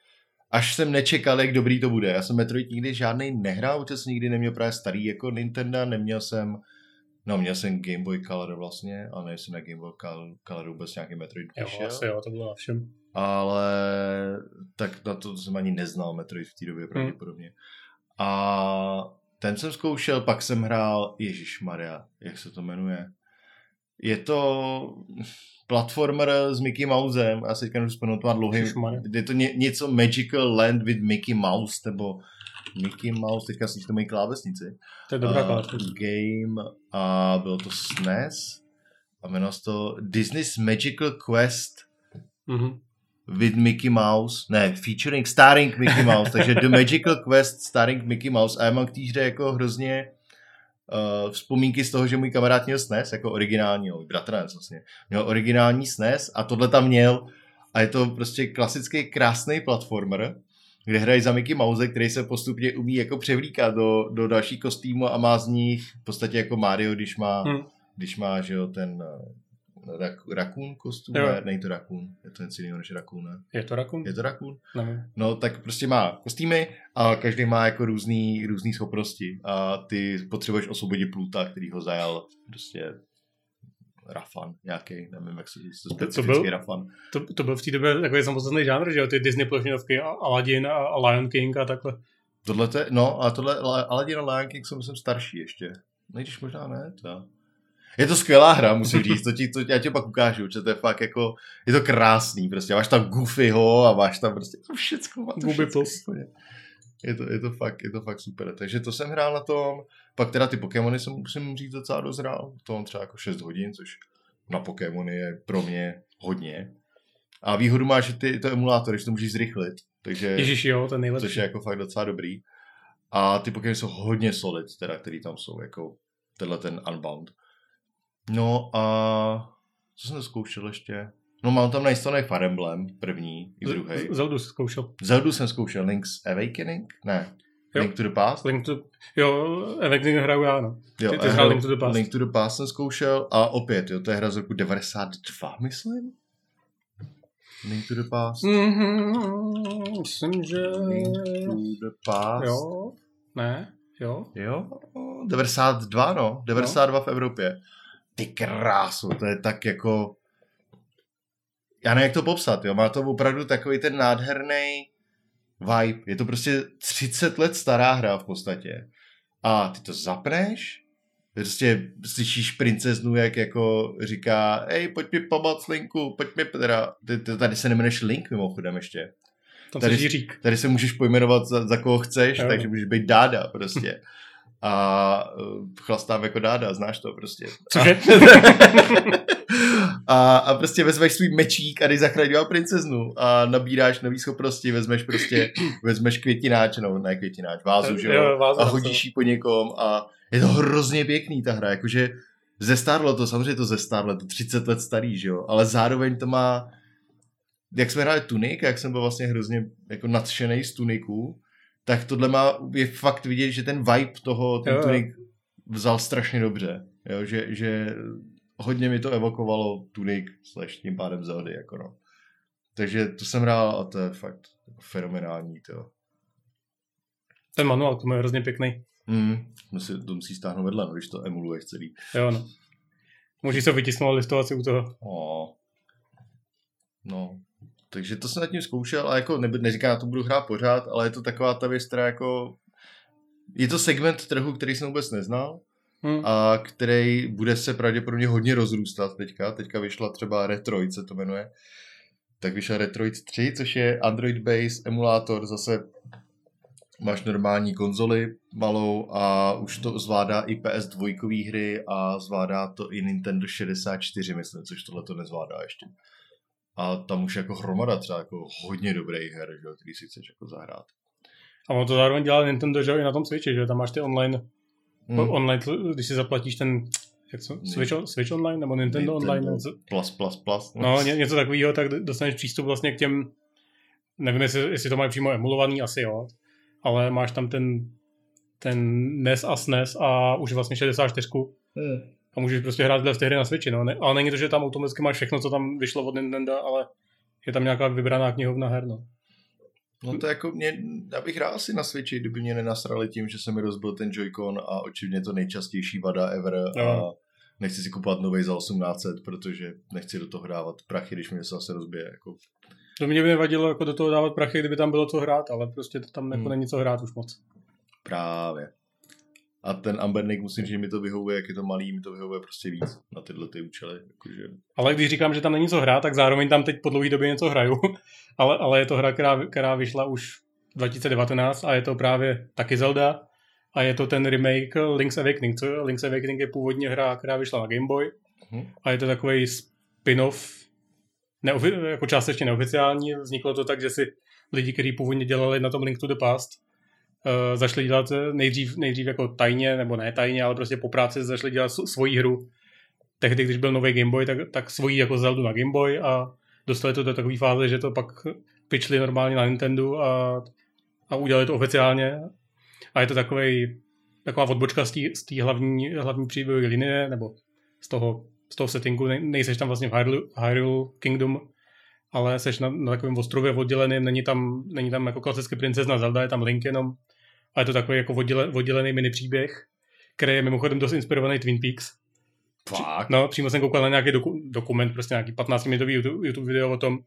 až jsem nečekal, jak dobrý to bude. Já jsem Metroid nikdy žádný nehrál, protože jsem nikdy neměl právě starý jako Nintendo, neměl jsem No, měl jsem Game Boy Color vlastně, ale nejsem na Game Boy Color vůbec nějaký Metroid. Jo, asi jo, to bylo na všem. Ale tak na to jsem ani neznal Metroid v té době pravděpodobně. Hmm. A ten jsem zkoušel, pak jsem hrál Ježíš Maria, jak se to jmenuje. Je to platformer s Mickey Mousem, já si teďka nemůžu vzpomenout, to má dlouhý, je to ně, něco Magical Land with Mickey Mouse, nebo Mickey Mouse, teďka si to mají klávesnici. To je dobrá uh, klávesnice. Game a bylo to SNES a jmenovalo se to Disney's Magical Quest mm-hmm. with Mickey Mouse, ne, featuring, starring Mickey Mouse, takže The Magical Quest starring Mickey Mouse a já mám k týždě jako hrozně uh, vzpomínky z toho, že můj kamarád měl SNES, jako originální, můj bratranec vlastně, měl originální SNES a tohle tam měl a je to prostě klasický krásný platformer, kde hrají za Mickey Mouse, který se postupně umí jako převlíkat do, do další kostýmu a má z nich v podstatě jako Mario, když má, hmm. když má že jo, ten uh, rak, rakun kostým, ne, není to rakun, je to něco jiného než rakun, ne? Je to rakun? Je to rakun? No tak prostě má kostýmy a každý má jako různý, různý schopnosti a ty potřebuješ osvobodit pluta, který ho zajal prostě Rafan nějaký, nevím, jak se říct, to, to byl, Rafan. To, to byl v té době takový samostatný žánr, že jo, ty Disney plošňovky, Aladdin a Lion King a takhle. Tohle te, no a tohle Aladdin a Lion King jsou myslím starší ještě. No když možná ne, to. Je to skvělá hra, musím říct, to ti, to, já ti pak ukážu, že to je fakt jako, je to krásný, prostě máš tam Goofyho a máš tam prostě to všecko, má to všecko, je to, je, to fakt, je to fakt super. Takže to jsem hrál na tom. Pak teda ty Pokémony jsem musím říct docela dozrál. To mám třeba jako 6 hodin, což na Pokémony je pro mě hodně. A výhodu má, že ty, to emulátor, že to můžeš zrychlit. Takže, Ježiš, jo, to je nejlepší. Což je jako fakt docela dobrý. A ty Pokémony jsou hodně solid, teda, který tam jsou, jako tenhle ten Unbound. No a co jsem to zkoušel ještě? No mám tam nainstallovaný Fire Emblem, první i druhý. Zeldu jsem zkoušel. Zeldu jsem zkoušel, Link's Awakening? Ne. Jo. Link to the Past? Link to, jo, Awakening hraju já, no. Jo, ty, ty hrál Link to the Past. Link to the Past jsem zkoušel a opět, jo, to je hra z roku 92, myslím? Link to the Past. Mm-hmm, myslím, že... Link to the Past. Jo, ne, jo. Jo, 92, no, 92 no. v Evropě. Ty krásu, to je tak jako já nevím, jak to popsat, jo, má to opravdu takový ten nádherný vibe. Je to prostě 30 let stará hra v podstatě. A ty to zapneš, prostě slyšíš princeznu, jak jako říká, hej, pojď mi pomoct Linku, pojď mi, teda, tady se nemenuješ Link mimochodem ještě. Tam tady, tady se můžeš pojmenovat za, za koho chceš, jo. takže můžeš být Dáda prostě. [laughs] a uh, chlastám jako dáda, znáš to prostě. Cože? [laughs] A, a prostě vezmeš svůj mečík a jdeš zachraňovat princeznu a nabíráš nový schopnosti, vezmeš prostě, vezmeš květináč, no ne květináč, vázu, že jo, a hodíš ji po někom a je to hrozně pěkný ta hra, jakože zestárlo to, samozřejmě to zestárlo, to 30 let starý, že jo, ale zároveň to má, jak jsme hráli Tunik, jak jsem byl vlastně hrozně jako nadšený z Tuniku, tak tohle má, je fakt vidět, že ten vibe toho, ten Jo, vzal strašně dobře, jo, že, že hodně mi to evokovalo Tunik slash tím pádem Zeldy, jako no. Takže to jsem hrál a to je fakt jako fenomenální, to. Ten manuál, to je hrozně pěkný. Mm, musí, to musí stáhnout vedle, no, když to emuluješ celý. Jo, no. Můžeš se vytisknout a listovat si u toho. O. No, takže to jsem nad tím zkoušel a jako ne, neříkám, já to budu hrát pořád, ale je to taková ta věc, která jako je to segment trhu, který jsem vůbec neznal Hm. a který bude se pravděpodobně hodně rozrůstat teďka. Teďka vyšla třeba Retroid, se to jmenuje. Tak vyšel Retroid 3, což je Android-based emulátor, zase máš normální konzoli malou a už to zvládá i PS2 hry a zvládá to i Nintendo 64, myslím, což tohle to nezvládá ještě. A tam už jako hromada třeba jako hodně dobrých her, že, jo, který si chceš jako zahrát. A ono to zároveň dělá Nintendo, že jo, i na tom Switchi, že jo, tam máš ty online, Hmm. hmm. online, když si zaplatíš ten, jak co, Switch, on- Switch online, nebo Nintendo, Nintendo online, něco, Plus, plus, plus. no ně, něco takového, tak dostaneš přístup vlastně k těm, nevím, jestli, jestli to mají přímo emulovaný, asi jo, ale máš tam ten, ten NES a SNES a už vlastně 64 Hmm. A můžeš prostě hrát tyhle ty hry na Switchi, no. Ne, ale není to, že tam automaticky máš všechno, co tam vyšlo od Nintendo, ale je tam nějaká vybraná knihovna her, no. No to jako mě, já bych hrál si na Switchi, kdyby mě nenasrali tím, že se mi rozbil ten Joy-Con a očividně to nejčastější vada ever a Jo. nechci si kupovat nový za 1800, protože nechci do toho dávat prachy, když mi se zase rozbije. Jako. To mě by nevadilo jako do toho dávat prachy, kdyby tam bylo co hrát, ale prostě to tam jako Hmm. není co hrát už moc. Právě. A ten Ambernick, musím říct, že mi to vyhovuje, jak je to malý, mi to vyhovuje prostě víc na tyhle ty účely. Jakože, Ale když říkám, že tam není co hrát, tak zároveň tam teď po dlouhé době něco hraju. [laughs] ale, ale je to hra, která, která vyšla už 2019 a je to právě taky Zelda. A je to ten remake Link's Awakening. Co? Link's Awakening je původně hra, která vyšla na Game Boy. Mhm. A je to takový spin-off, neofi- jako částečně neoficiální. Vzniklo to tak, že si lidi, kteří původně dělali na tom Link to the Past, uh, zašli dělat eh, nejdřív, nejdřív jako tajně, nebo ne tajně, ale prostě po práci zašli dělat svoji hru. Tehdy, když byl nový Game Boy, tak, tak svoji jako Zeldu na Game Boy a dostali to do takové fáze, že to pak pitchli normálně na Nintendo a, a udělali to oficiálně. A je to takovej, taková odbočka z té hlavní, hlavní příběhové linie, nebo z toho, z toho settingu. Ne, nejseš tam vlastně v Hyrule, Hyrule Kingdom, ale seš na, na takovém ostrově odděleným, není tam, není tam jako klasicky princezna Zelda, je tam Link jenom. A je to takový jako odděle, oddělený mini příběh, který je mimochodem dost inspirovaný Twin Peaks. Fakt? No, přímo jsem koukal na nějaký doku, dokument, prostě nějaký 15-minutový YouTube, YouTube video o tom.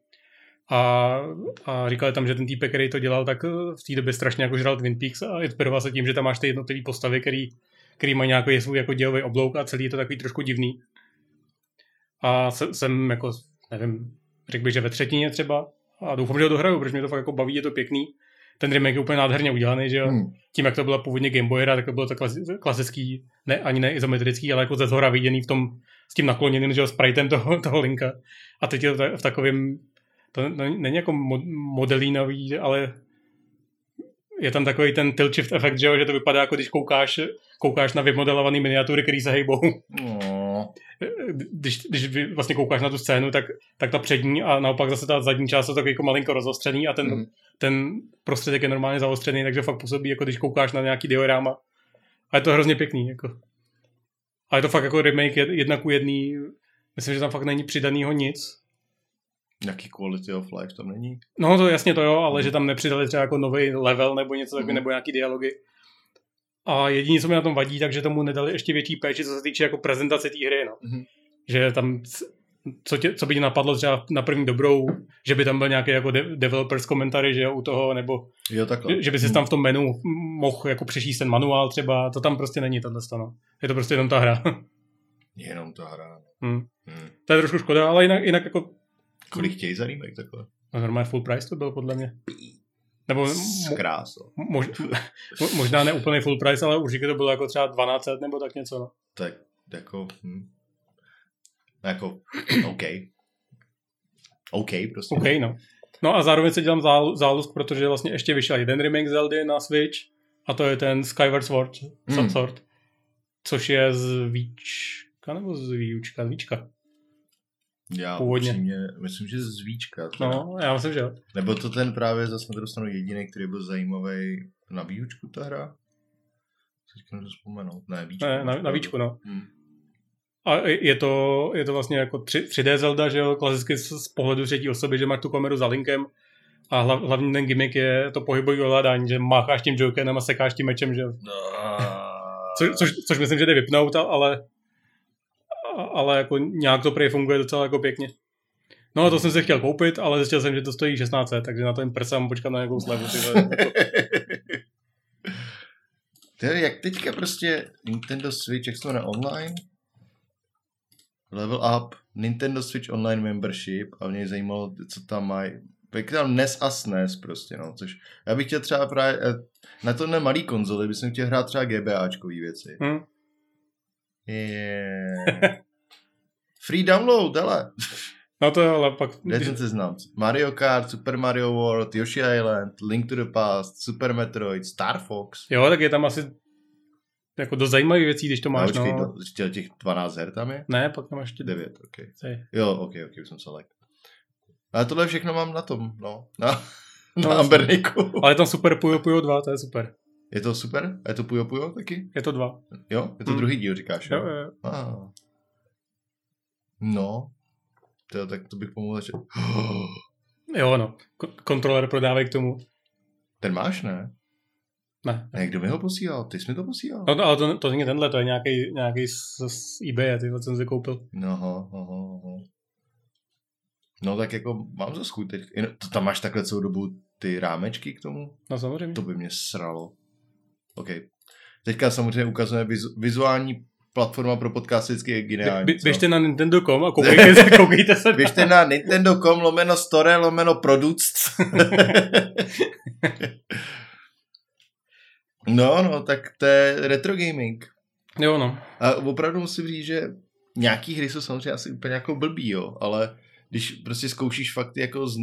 A, a říkali tam, že ten týpek, který to dělal, tak eh, v té době strašně jako žral Twin Peaks a inspiroval se tím, že tam máš ty jednotlivé postavy, který, který mají nějaký svůj jako dělový oblouk a celý je to takový trošku divný. A se, jsem jako, nevím, řekl bych, že ve třetině třeba a doufám, že ho dohraju, protože mě to fakt jako baví, je to pěkný. Ten remake je úplně nádherně udělaný, že jo. Hmm. Tím, jak to byla původně Game Boy hra, tak to bylo to klasi- klasický, ne, ani ne izometrický, ale jako ze zhora viděný v tom, s tím nakloněným, že jo, spritem toho, [laughs] toho linka. A teď je to v takovém, to není jako mo- modelínový, ale je tam takový ten tilt shift efekt, že, jo, že to vypadá jako když koukáš, koukáš na vymodelované miniatury, které se hejbou. No. Když, když vlastně koukáš na tu scénu, tak, tak ta přední a naopak zase ta zadní část je takový jako malinko rozostřený a ten, Mhm. Ten prostředek je normálně zaostřený, takže fakt působí, jako když koukáš na nějaký diorama. A je to hrozně pěkný. Jako. A je to fakt jako remake jed- jedna ku jedný. Myslím, že tam fakt není přidanýho nic. Nějaký quality of life tam není? No to jasně to jo, ale že tam nepřidali třeba jako nový level nebo něco takového, Mhm. nebo nějaký dialogy. A jediné, co mi na tom vadí, takže tomu nedali ještě větší péči, co se týče jako prezentace té hry. No. Mhm. Že tam, co, tě, co by tě napadlo třeba na první dobrou, že by tam byl nějaký jako de- developers komentary, že jo, u toho, nebo Jo, takhle. že, by si tam v tom menu mohl jako přečíst ten manuál třeba, to tam prostě není tohle no. Je to prostě jenom ta hra. [laughs] Jenom ta hra. hmm. Hmm. To je trošku škoda, ale jinak, jinak jako Kolik chtějí za remake takhle? no, normálně full price to byl podle mě. Nebo krásou. mož, mo- možná ne úplně full price, ale určitě to bylo jako třeba 12 nebo tak něco. No. Tak jako... Hm. Jako, OK. OK, prostě. OK, no. No a zároveň se dělám zálu- zálusk, protože vlastně ještě vyšel jeden remake Zeldy na Switch a to je ten Skyward Sword, hmm. Sword což je z Víčka nebo z Výučka? Z Víčka. Já Původně. upřímně, myslím, že z Víčka. teda. No, já myslím, že jo. Nebo to ten právě zase na druhou stranu jediný, který byl zajímavý na výučku ta hra? Teďka nemůžu vzpomenout. Ne, výčku. Ne, na, na Víčku, no. Hmm. A je to, je to vlastně jako 3, 3D Zelda, že jo, klasicky z, z pohledu třetí osoby, že máš tu kameru za linkem a hla, hlavní ten gimmick je to pohybový ovládání, že mácháš tím jokenem a sekáš tím mečem, že jo. No. Co, což, což myslím, že jde vypnout, ale, ale jako nějak to prý funguje docela jako pěkně. No a to jsem se chtěl koupit, ale zjistil jsem, že to stojí 16, takže na to jim prsám počkat na nějakou slevu. Ty [laughs] jak teďka prostě Nintendo Switch, jak to jmenuje, online? Level Up, Nintendo Switch Online Membership a mě zajímalo, co tam mají. Jak tam NES a SNES prostě, no, což já bych chtěl třeba právě, eh, na tohle malý konzoli bych chtěl hrát třeba GBAčkový věci. Hm? Yeah. Free download, ale. No to jo, ale pak... Kde ten seznam? Mario Kart, Super Mario World, Yoshi Island, Link to the Past, Super Metroid, Star Fox. Jo, tak je tam asi jako dost zajímavých věcí, když to máš, Počkej, no. to, ještě těch 12 her tam je? Ne, pak tam máš ještě 9, ok. Ty. Jo, ok, ok, už jsem se lek. Ale tohle všechno mám na tom, no. Na, na No, no, Amberniku. Ale je tam super Puyo Puyo 2, to je super. Je to super? A je to Puyo Puyo taky? Je to dva. Jo? Je to Hmm. druhý díl, říkáš, jo? Jo, jo. Ah. No. To, tak to bych pomohl začít. [gasps] jo no. Ko- kontroler prodávají k tomu. Ten máš, ne? Ne. Ne, kdo mi ho posílal? Ty jsi mi to posílal? No, to- ale to, to není tenhle, to je nějaký, nějaký z, z eBay, ty jsem si koupil. No, aha, aha, aha. No tak jako mám za chuť teď. Jen- To tam máš takhle celou dobu ty rámečky k tomu? No samozřejmě. To by mě sralo. OK. Teďka samozřejmě ukazujeme vizu, vizuální platforma pro podcast vždycky je geniální. Bě-? Běžte na Nintendo.com a [laughs] koukejte se, koukejte se. Běžte na nintendo.com lomeno store lomeno products. [laughs] [laughs] no, no, tak to je retro gaming. Jo no. A opravdu musím říct, že nějaký hry jsou samozřejmě asi úplně jako blbý, jo, ale když prostě zkoušíš fakt ty jako z,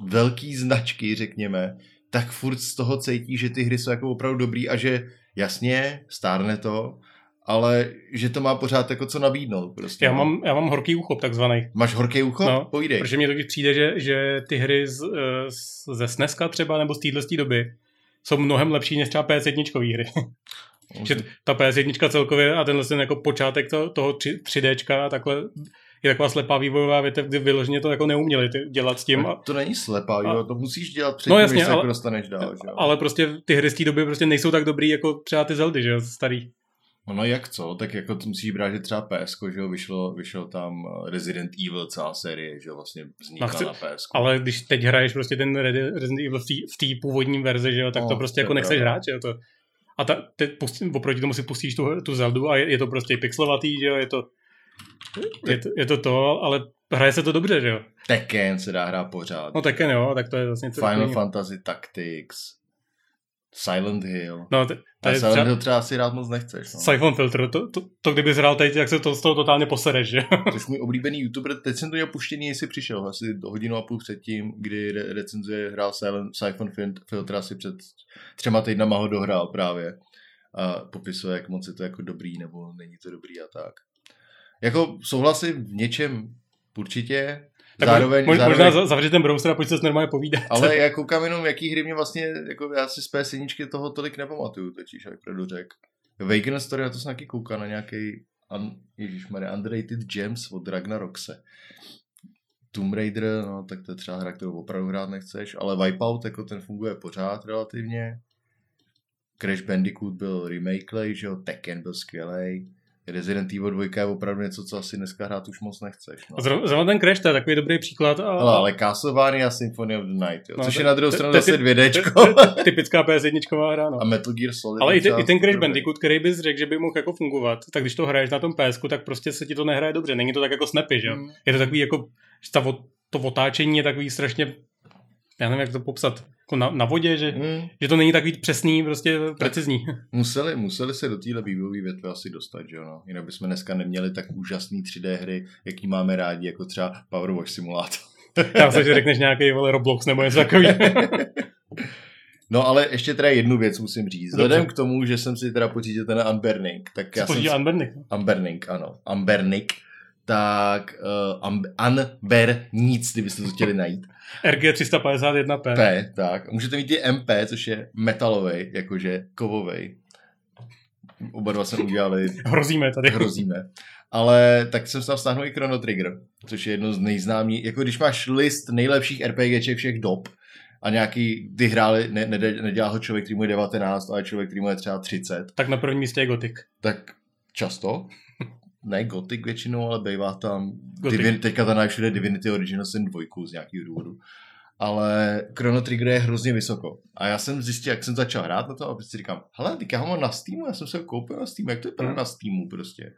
velký značky, řekněme, tak furt z toho cítí, že ty hry jsou jako opravdu dobrý a že jasně, stárne to, ale že to má pořád jako co nabídnout. Prostě, Já mám, já mám horký uchop takzvaný. Máš horký ucho? No, Pojdej. Protože mně taky přijde, že, že ty hry z, eh, z, ze SNESka třeba nebo z téhle doby jsou mnohem lepší než třeba PS1 hry. že ta PS1 celkově a tenhle ten jako počátek to, toho 3, 3Dčka a takhle je taková slepá vývojová větev, kdy vyloženě to jako neuměli ty, dělat s tím. A, To není slepá, a- jo, to musíš dělat předtím, No jasně, než se ale- jako dostaneš dál, že ale prostě ty hry z té doby prostě nejsou tak dobrý jako třeba ty Zeldy, že jo, starý. No jak co, tak jako to musíš brát, že třeba PS, že jo, vyšlo, vyšlo tam eh, Resident Evil celá série, že jo, vlastně vznikla No chci- na PS. Ale když teď hraješ prostě ten Resident Evil v té- původní verzi, že jo, tak No, to prostě to jako nechceš hrát, že jo, to. A ta, teď pustí, oproti tomu si pustíš tu, tu Zeldu a je, je to prostě pixelovatý, že jo, je to, je to, je to to, ale hraje se to dobře, že jo. Tekken se dá hrát pořád. No Tekken jo, tak to je vlastně Final. Fantasy Tactics, Silent Hill. No, to, to A je Silent třeba Hill třeba si rád moc nechceš. No. Siphon Filter, to, to, to, kdybys hrál teď, tak se to z toho totálně posereš, že. To je můj oblíbený youtuber, teď jsem to měl puštěný, jestli přišel, asi hodinu a půl předtím, kdy re- recenzuje hrál Silent, Siphon Filter, asi před třema týdnama ho dohrál právě. A popisuje, jak moc je to jako dobrý, nebo není to dobrý a tak. Jako souhlasím v něčem určitě, zároveň, mož, zároveň možná za- zavři ten browser a pojď se s normálně povídat. ale já koukám jenom, jaký hry mě vlastně, jako já si z PS1 toho tolik nepamatuju, totiž, jak pravdu řek. Waken Story, na to jsem taky koukal, na nějaký, un, ježišmarja, Underrated Gems od Ragnaroxe. Tomb Raider, no tak to je třeba hra, kterou opravdu hrát nechceš, ale Wipeout, jako ten funguje pořád relativně. Crash Bandicoot byl remake, že jo, Tekken byl skvělý. Resident Evil 2 je opravdu něco, co asi dneska hrát už moc nechceš. No. Zrovna ten Crash, to je takový dobrý příklad. A, Ale, ale Castlevania Symphony of the Night, jo, No, což to- je na druhou stranu zase to- 2Dčko. to- typická PS1 hra, no. A Metal Gear Solid. Ale i, i ten Crash. Bandicoot, který bys řekl, že by mohl jako fungovat, tak když to hraješ na tom PS, tak prostě se ti to nehraje dobře. Není to tak jako snapy, že jo? Hmm. Je to takový jako, to otáčení je takový strašně já nevím, jak to popsat, jako na, na vodě, že, Hmm. že to není takový přesný, prostě precizní. Museli, museli se do téhle vývojové větve asi dostat, že jo, no. Jinak bychom dneska neměli tak úžasný 3D hry, jaký máme rádi, jako třeba Power Wash Simulator. [laughs] Já se, že řekneš nějaký vole Roblox nebo něco takového. [laughs] No ale ještě teda jednu věc musím říct. Vzhledem k tomu, že jsem si teda pořídil ten Unburning, tak já jsem... Unburning? Unburning, ano. Unburning. Tak uh, Unber nic, kdybyste to chtěli najít. RG351P. P, tak. Můžete mít i MP, což je metalový, jakože kovový. Oba dva jsme udělali, [laughs] Hrozíme tady. hrozíme. Ale tak jsem se tam stáhnul i Chrono Trigger, což je jedno z nejznámých, jako když máš list nejlepších RPGček všech dob a nějaký, ty hráli, ne, ne, nedělá ho člověk, který mu je 19, ale člověk, který mu je třeba 30, Tak na prvním místě je Gothic. tak často, ne Gothic většinou, ale bývá tam, Gothic. Divin, teďka tam všude Divinity Original Sin 2 z nějakého důvodu. Ale Chrono Trigger je hrozně vysoko. A já jsem zjistil, jak jsem začal hrát na to a prostě říkám, hele, teď já ho mám na Steamu, já jsem se ho koupil na Steamu, jak to je Hmm. na Steamu prostě.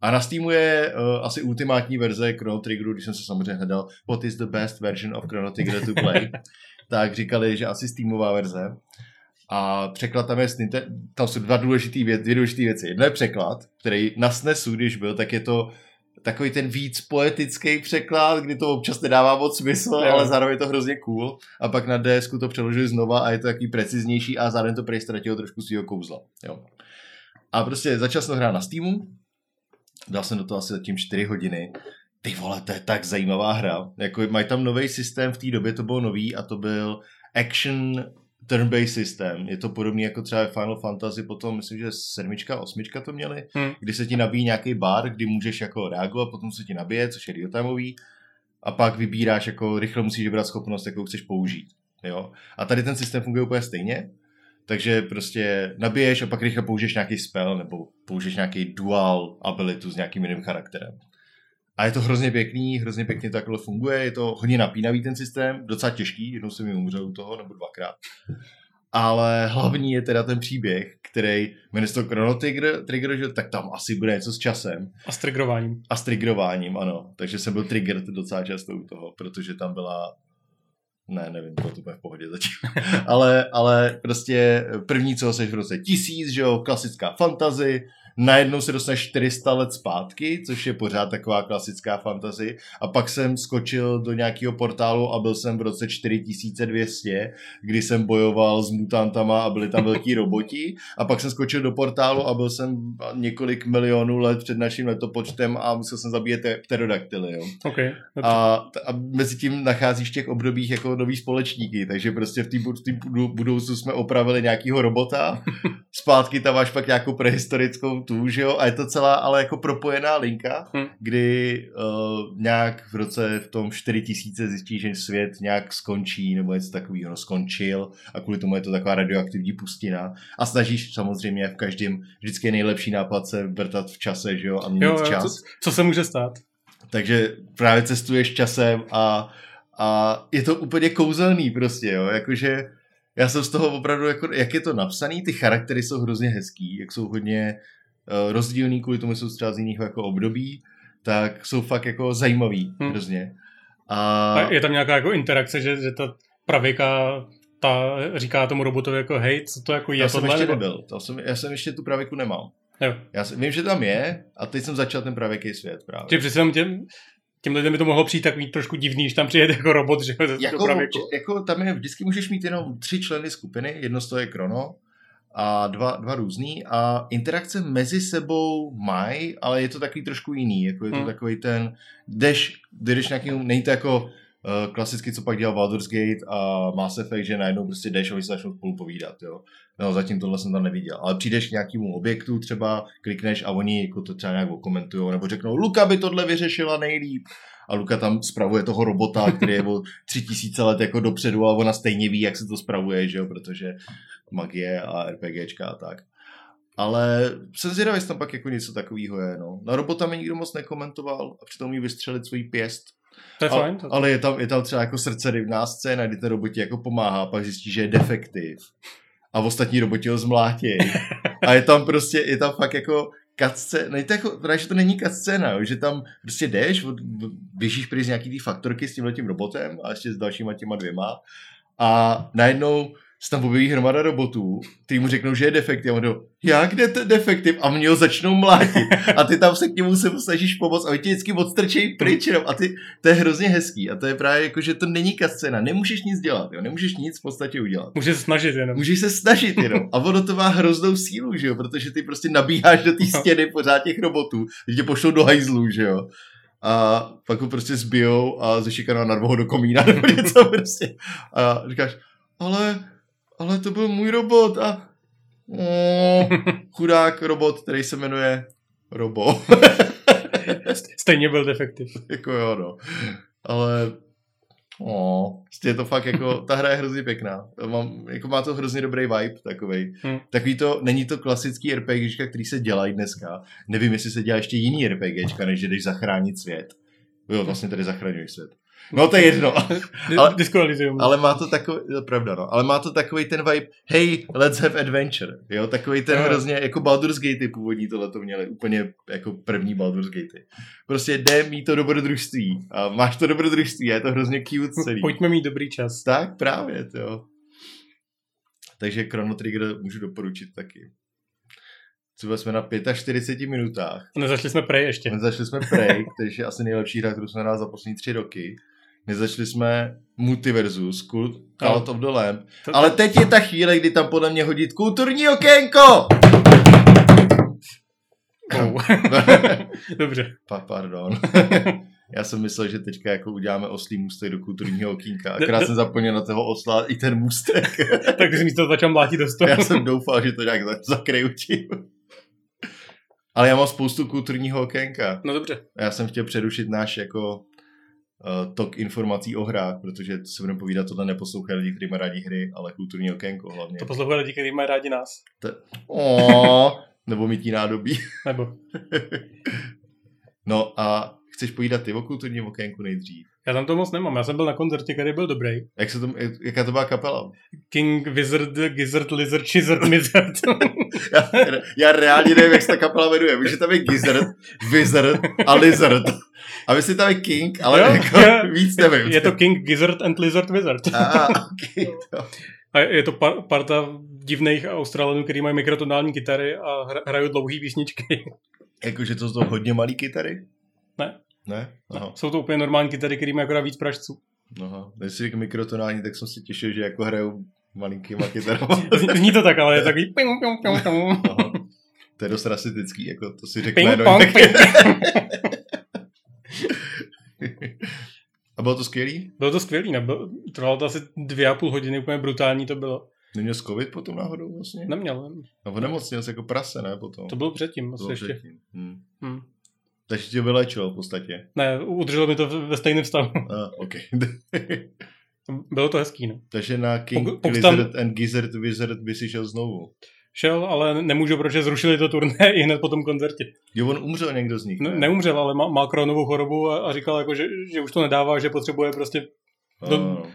A na Steamu je uh, asi ultimátní verze Chrono Triggeru, když jsem se samozřejmě hledal, what is the best version of Chrono Trigger to play, [laughs] tak říkali, že asi Steamová verze. A překlad tam je, tam jsou dva důležitý věc, dvě důležité věci. Jedno je překlad, který na SNESu, když byl, tak je to takový ten víc poetický překlad, kdy to občas nedává moc smysl, Jo. ale zároveň je to hrozně cool. A pak na DS to přeložili znova a je to takový preciznější a zároveň to prej ztratilo trošku svého kouzla. Jo. A prostě začal jsem hrát na Steamu, dal jsem do toho asi zatím 4 hodiny. Ty vole, to je tak zajímavá hra. Jako mají tam nový systém, v té době to byl nový a to byl action turn-based systém. Je to podobný jako třeba Final Fantasy, potom myslím, že sedmička, osmička to měli, Hmm. kdy se ti nabíjí nějaký bar, kdy můžeš jako reagovat, potom se ti nabije, což je real-timeový, a pak vybíráš, jako rychle musíš vybrat schopnost, jakou chceš použít. Jo? A tady ten systém funguje úplně stejně, takže prostě nabiješ a pak rychle použiješ nějaký spell nebo použiješ nějaký dual abilitu s nějakým jiným charakterem. A je to hrozně pěkný, hrozně pěkně to takhle funguje, je to hodně napínavý ten systém, docela těžký, jednou jsem mi umřel u toho, nebo dvakrát. Ale hlavní je teda ten příběh, který, jmenuje se to Chrono Trigger, Trigger, že tak tam asi bude něco s časem A s triggerováním. a s triggerováním, ano. Takže jsem byl triggered docela často u toho, protože tam byla ne, nevím, bylo to úplně v pohodě zatím. [laughs] ale, ale prostě první, co seš v roce tisíc, že jo, klasická fantazy, najednou se dostaneš 400 let zpátky, což je pořád taková klasická fantasy, a pak jsem skočil do nějakého portálu a byl jsem v roce 4200, kdy jsem bojoval s mutantama a byli tam [laughs] velký roboti, a pak jsem skočil do portálu a byl jsem několik milionů let před naším letopočtem a musel jsem zabíjet te- pterodaktyly, jo. OK. dobře. A, a mezi tím nacházíš v těch obdobích jako nový společníky, takže prostě v té budoucnu jsme opravili nějakýho robota, [laughs] zpátky tam máš pak nějakou prehistorickou tu, že jo, a je to celá ale jako propojená linka, Hm. kdy uh, nějak v roce v tom 4000 zjistíš, že svět nějak skončí, nebo něco takového, no skončil a kvůli tomu je to taková radioaktivní pustina a snažíš samozřejmě v každém, vždycky je nejlepší nápad se vrtat v čase, že jo, a měnit Jo, jo, čas. co, co se může stát? Takže právě cestuješ časem a, a je to úplně kouzelný prostě, jo, jakože já jsem z toho opravdu, jako, jak je to napsaný, ty charaktery jsou hrozně hezký, jak jsou hodně rozdílný, kvůli tomu jsou třeba z jiných jako období, tak jsou fakt jako zajímavý Hm. hrozně. A, A je tam nějaká jako interakce, že, že ta pravěka ta říká tomu robotovi jako hej, co to jako je já jsem tohle? ještě nebo- nebyl, to jsem, já jsem ještě tu pravěku nemám. Jo. Já jsem, vím, že tam je a teď jsem začal ten pravěký svět právě. Že přece těm, těm lidem by to mohlo přijít takový trošku divný, že tam přijede jako robot, že jako, jako tam je, vždycky můžeš mít jenom tři členy skupiny, jedno z toho je Krono a dva, dva různý a interakce mezi sebou mají, ale je to takový trošku jiný, jako je to Hmm. takový ten, jdeš, jdeš nějaký, není to jako uh, klasicky, co pak dělal Baldur's Gate a Mass Effect, že najednou prostě jdeš a oni se začnou spolu povídat, jo. No, zatím tohle jsem tam neviděl. Ale přijdeš k nějakému objektu třeba, klikneš a oni jako to třeba nějak komentují, nebo řeknou, Luka by tohle vyřešila nejlíp. A Luka tam spravuje toho robota, který je o tři tisíce let jako dopředu a ona stejně ví, jak se to spravuje, že jo, protože magie a RPGčka a tak. Ale jsem zvědavý, jestli tam pak jako něco takového je, no. Na robota mi nikdo moc nekomentoval a přitom jí vystřelit svůj pěst. To je Ale, fajn. To, ale je tam, je tam třeba jako srdcerivná scéna, kdy ten robot ti jako pomáhá a pak zjistí, že je defektiv. A ostatní roboti ho zmlátí. A je tam prostě, je tam fakt jako cutscéna, ne, to jako, právě, že to není cutscéna, že tam prostě jdeš, od, běžíš prý z nějaký té faktorky s tímhle tím robotem a ještě s dalšíma těma dvěma a najednou se tam objeví hromada robotů, ty mu řeknou, že je defektiv a on do, jak kde to defektiv? A mě ho začnou mlátit. A ty tam se k němu se snažíš pomoct a oni tě vždycky odstrčejí pryč jenom. A ty, to je hrozně hezký. A to je právě jako, že to není kascena. Nemůžeš nic dělat, jo? nemůžeš nic v podstatě udělat. Můžeš se snažit jenom. Můžeš se snažit jenom. A ono to má hroznou sílu, že jo? Protože ty prostě nabíháš do té stěny pořád těch robotů, že tě pošlou do hajzlu, že jo? a pak ho prostě zbijou a ze šikana narvou ho do komína nebo něco prostě. A říkáš, ale ale to byl můj robot a oh, [laughs] chudák robot, který se jmenuje Robo. [laughs] Stejně byl defektiv. jako jo, no. Ale Oh, je to fakt jako, [laughs] ta hra je hrozně pěkná. Mám, jako má to hrozně dobrý vibe takovej. Hmm. Takový to, není to klasický RPGčka, který se dělají dneska. Nevím, jestli se dělá ještě jiný RPGčka, než že jdeš zachránit svět. Jo, vlastně tady zachraňuješ svět. No to je jedno. [laughs] ale, ale má to takový, pravda no, ale má to takový ten vibe, hey, let's have adventure, jo, takový ten no. hrozně, jako Baldur's Gate původní tohle to měli, úplně jako první Baldur's Gate. Prostě jde mít to dobrodružství a máš to dobrodružství a je to hrozně cute celý. [laughs] Pojďme mít dobrý čas. Tak právě, jo. Takže Chrono Trigger můžu doporučit taky. Třeba jsme na 45 minutách. Nezašli jsme Prey ještě. Nezašli jsme Prey, který je asi nejlepší hra, kterou jsme hráli za poslední tři roky. Nezačali jsme Multiversus, Cult, Cult of the Lamb. To... Ale teď je ta chvíle, kdy tam podle mě hodit kulturní okénko! Oh. [laughs] Dobře. Pa, pardon. Já jsem myslel, že teďka jako uděláme oslý můstek do kulturního okýnka. Akorát jsem zapomněl na toho osla i ten můstek. tak jsi to začal mlátit do stolu. Já jsem doufal, že to nějak zakryju tím. Ale já mám spoustu kulturního okénka. No dobře. Já jsem chtěl přerušit náš jako uh, tok informací o hrách, protože se budeme povídat, tohle neposlouchají lidi, kteří mají rádi hry, ale kulturní okénko hlavně. To poslouchají lidi, kteří mají rádi nás. To... Oh, nebo mítí nádobí. Nebo. no a chceš povídat ty o kulturním okénku nejdřív? Já tam to moc nemám. Já jsem byl na koncertě, který byl dobrý. Jak se to, jaká to byla kapela? King, Wizard, Gizzard, Lizard, Chizard, [laughs] Mizard. já, já reálně nevím, jak se ta kapela jmenuje. Víš, že tam je Gizzard, Wizard a Lizard. A si tam je King, ale jo, jako jo, víc nevím. Je to King, Gizzard and Lizard Wizard. A, [laughs] okay, to. A je to par, parta divných Australanů, kteří mají mikrotonální kytary a hrajou dlouhé písničky. [laughs] Jakože to jsou hodně malé kytary? Ne. Ne? Aha. Jsou to úplně normální kytary, který mají akorát víc pražců. Aha. Když si řekl mikrotonální, tak jsem si těšil, že jako hrajou malinkýma kytarama. [laughs] Zní to tak, ale je takový To je dost rasistický, jako to si řekne. Ping, pong, ping. A bylo to skvělý? Bylo to skvělý, nebyl, trvalo to asi dvě a půl hodiny, úplně brutální to bylo. Neměl covid potom náhodou vlastně? Neměl. No onemocněl se jako prase, ne potom? To bylo předtím, asi ještě. Předtím. Hmm. Hmm. Takže tě vylečilo v podstatě. Ne, udrželo mi to ve stejném stavu. Ah, ok. [laughs] Bylo to hezký, no. Takže na King Pok- Lizard tam... and Gizzard Wizard by si šel znovu. Šel, ale nemůžu, protože zrušili to turné i hned po tom koncertě. Jo, on umřel někdo z nich, ne? neumřel, ale má, má kronovou chorobu a, a říkal, jako, že, že už to nedává, že potřebuje prostě do, oh.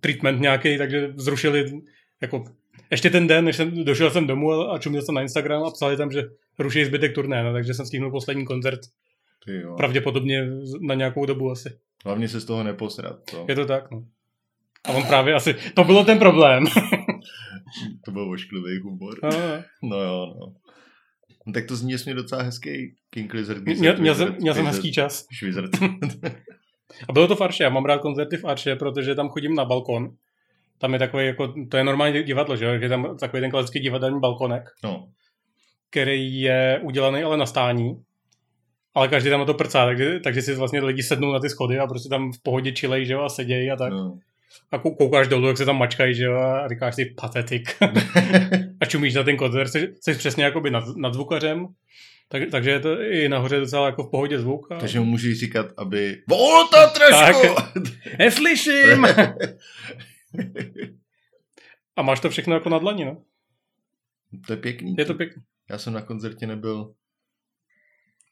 treatment nějaký, takže zrušili jako ještě ten den, než jsem došel jsem domů a, a čuměl jsem na Instagram a psali tam, že ruší zbytek turné, no, takže jsem stihnul poslední koncert ty jo. Pravděpodobně na nějakou dobu asi. Hlavně se z toho neposrat. To. Je to tak, no. A on právě asi, to bylo ten problém. [laughs] to byl ošklivý humor. A. No jo, no. no. tak to zní, že docela hezký King Lizard. Měl, měl, jsem, měl jsem hezký čas. Švizard. [laughs] A bylo to v Arše, já mám rád koncerty v Arše, protože tam chodím na balkon. Tam je takový, jako, to je normální divadlo, že je tam takový ten klasický divadelní balkonek, no. který je udělaný ale na stání ale každý tam na to prcá, takže, takže si vlastně lidi sednou na ty schody a prostě tam v pohodě čilej, že jo, a sedějí a tak. No. A koukáš dolů, jak se tam mačkají, že říkáš si patetik. [laughs] a čumíš na ten koncert, jsi, jsi přesně jakoby nad, nad zvukařem, tak, takže je to i nahoře docela jako v pohodě zvuk. A... Takže mu můžeš říkat, aby vol to trošku! Tak, [laughs] neslyším! [laughs] a máš to všechno jako na dlani, no? To je pěkný. Je to pěkný. Já jsem na koncertě nebyl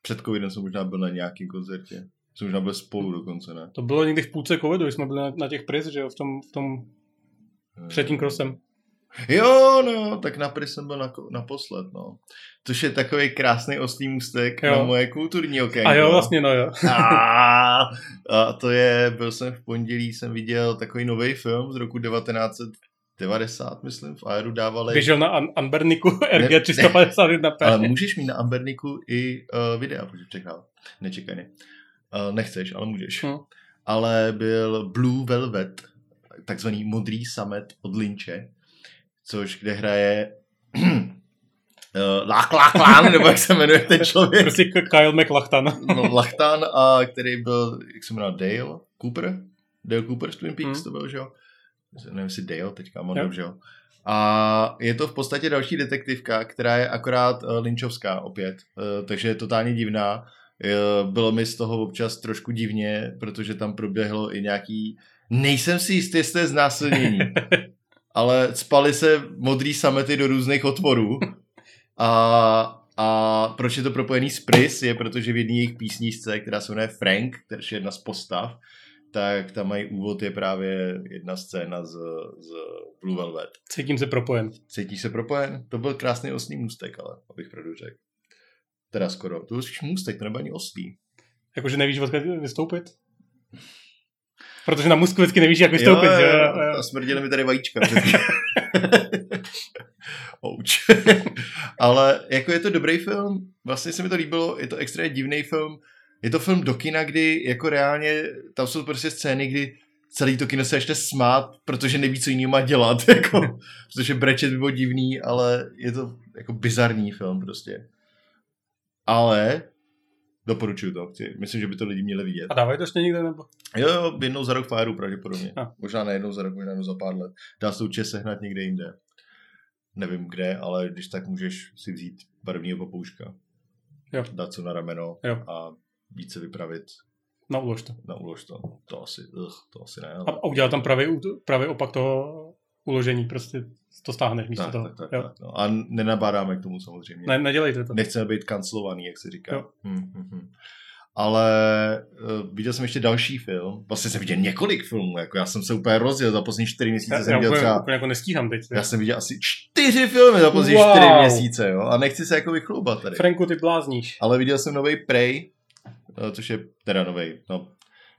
před covidem jsem možná byl na nějakém koncertě. Jsem možná byl spolu dokonce, ne? To bylo někdy v půlce covidu, když jsme byli na, na těch priz, že jo, v tom, v tom před tím krosem. Jo, no, tak na Pry jsem byl na, naposled, no. Což je takový krásný oslý můstek Jo. na moje kulturní okénko. A jo, vlastně, no jo. A, a to je, byl jsem v pondělí, jsem viděl takový nový film z roku 1990, myslím, v Aeru dávali. Běžel na An- Anberniku RG 351 P. Ale můžeš mít na Amberniku i uh, videa, protože čekal. Nečekaně. Uh, nechceš, ale můžeš. Hm. Ale byl Blue Velvet, takzvaný modrý samet od Lynče, což kde hraje uh, Lach Lán, nebo jak se jmenuje ten člověk. Prostě Kyle McLachtan. No, Lachtan, a který byl, jak se jmenuje, Dale Cooper? Dale Cooper z Twin Peaks Hmm. to byl, že jo? Nevím, jestli Dale teďka, mám Jo. dobře, jo. A je to v podstatě další detektivka, která je akorát uh, opět, uh, takže je totálně divná. Bylo mi z toho občas trošku divně, protože tam proběhlo i nějaký, nejsem si jistý, jestli znásilnění, [laughs] ale spali se modrý samety do různých otvorů a, a proč je to propojený s Pris, je protože v jedné jejich písničce, která se jmenuje Frank, která je jedna z postav, tak tam mají úvod je právě jedna scéna z, z Blue Velvet. Cítím se propojen. Cítíš se propojen? To byl krásný osný můstek, ale abych pravdu řekl. Teda skoro. To spíš můstek, to nebyl ani oslý. Jakože nevíš, odkud vystoupit? Protože na můstku vždycky nevíš, jak vystoupit, jo, jo, jo? jo. A smrděly mi tady vajíčka. [laughs] Ouch. Ale jako je to dobrý film, vlastně se mi to líbilo, je to extrémně divný film. Je to film do kina, kdy jako reálně, tam jsou prostě scény, kdy celý to kino se ještě smát, protože neví, co jiného má dělat, [laughs] jako, protože brečet by bylo divný, ale je to jako bizarní film prostě. Ale doporučuju to, chci, myslím, že by to lidi měli vidět. A dávají to ještě někde nebo? Jo, jo, jednou za rok Fireu pravděpodobně. A. Možná ne jednou za rok, možná jednou za pár let. Dá se to určitě sehnat někde jinde. Nevím kde, ale když tak můžeš si vzít barevného papouška. Jo. Dát co na rameno Jo. a víc se vypravit Na ulož to. na ulož to. To asi, ugh, to asi ne. A, Ale... a udělat tam pravý, pravý opak toho uložení, prostě to stáhneš místo Tak, toho. tak, tak, jo. tak, no. A nenabádáme k tomu samozřejmě. Ne, nedělejte to. Nechceme být kancelovaný, jak se říká. Jo. Hm, hm, hm. Ale uh, viděl jsem ještě další film. Vlastně jsem viděl několik filmů. Jako já jsem se úplně rozjel. Za poslední čtyři měsíce Já, jsem já viděl úplně, třeba úplně jako nestíhám teď. Já jsem viděl asi čtyři filmy za poslední Wow. čtyři měsíce, jo. A nechci se jako vychloubat tady. Franku, ty blázníš. Ale viděl jsem nový Prey, eh, což je teda nový. No.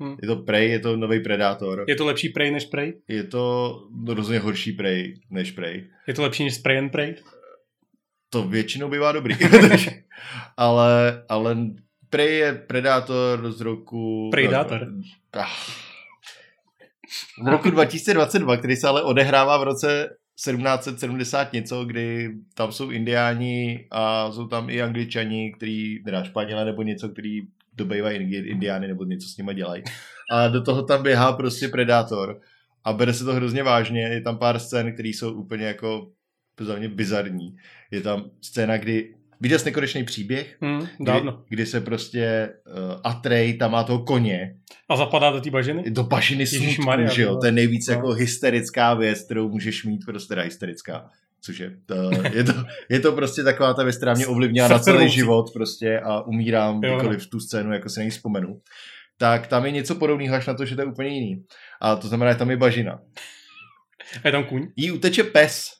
Hm. Je to Prey, je to nový Predátor. Je to lepší Prey než Prey? Je to no, rozhodně horší Prey než Prey. Je to lepší než Spray and Prey? To většinou bývá dobrý. [laughs] ale, ale Prey je Predátor z roku... Predátor. Ah. Z roku 2022, který se ale odehrává v roce 1770 něco, kdy tam jsou indiáni a jsou tam i angličani, který, teda španělé nebo něco, který dobejvají indiány nebo něco s nima dělají. A do toho tam běhá prostě predátor a bere se to hrozně vážně. Je tam pár scén, které jsou úplně jako za mě bizarní. Je tam scéna, kdy viděl jsi nekonečný příběh, Hm, kdy, dávno. kdy se prostě uh, Atrej tam má toho koně A zapadá do té bažiny? do bažiny smutku, že jo? no. To je nejvíc No. jako hysterická věc, kterou můžeš mít, prostě teda hysterická. Což je, to, je, to, je to prostě taková ta věc, která mě ovlivnila na celý život prostě a umírám no. kdykoliv tu scénu, jako si na ní vzpomenu. Tak tam je něco podobného, až na to, že to je úplně jiný. A to znamená, že tam je bažina. A je tam kůň? Jí uteče pes.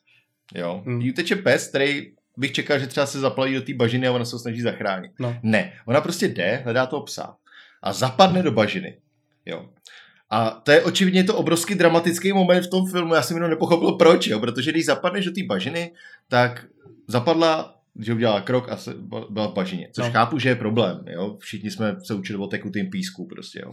Jo. Hmm. Jí uteče pes, který bych čekal, že třeba se zaplaví do té bažiny a ona se ho snaží zachránit. No. Ne, ona prostě jde, hledá toho psa a zapadne do bažiny. Jo. A to je očividně to obrovský dramatický moment v tom filmu, já jsem jenom nepochopil proč, jo, protože když zapadneš do té bažiny, tak zapadla, že udělala krok a se, byla v bažině, což No. chápu, že je problém, jo, všichni jsme se učili o tekutým písku prostě, jo.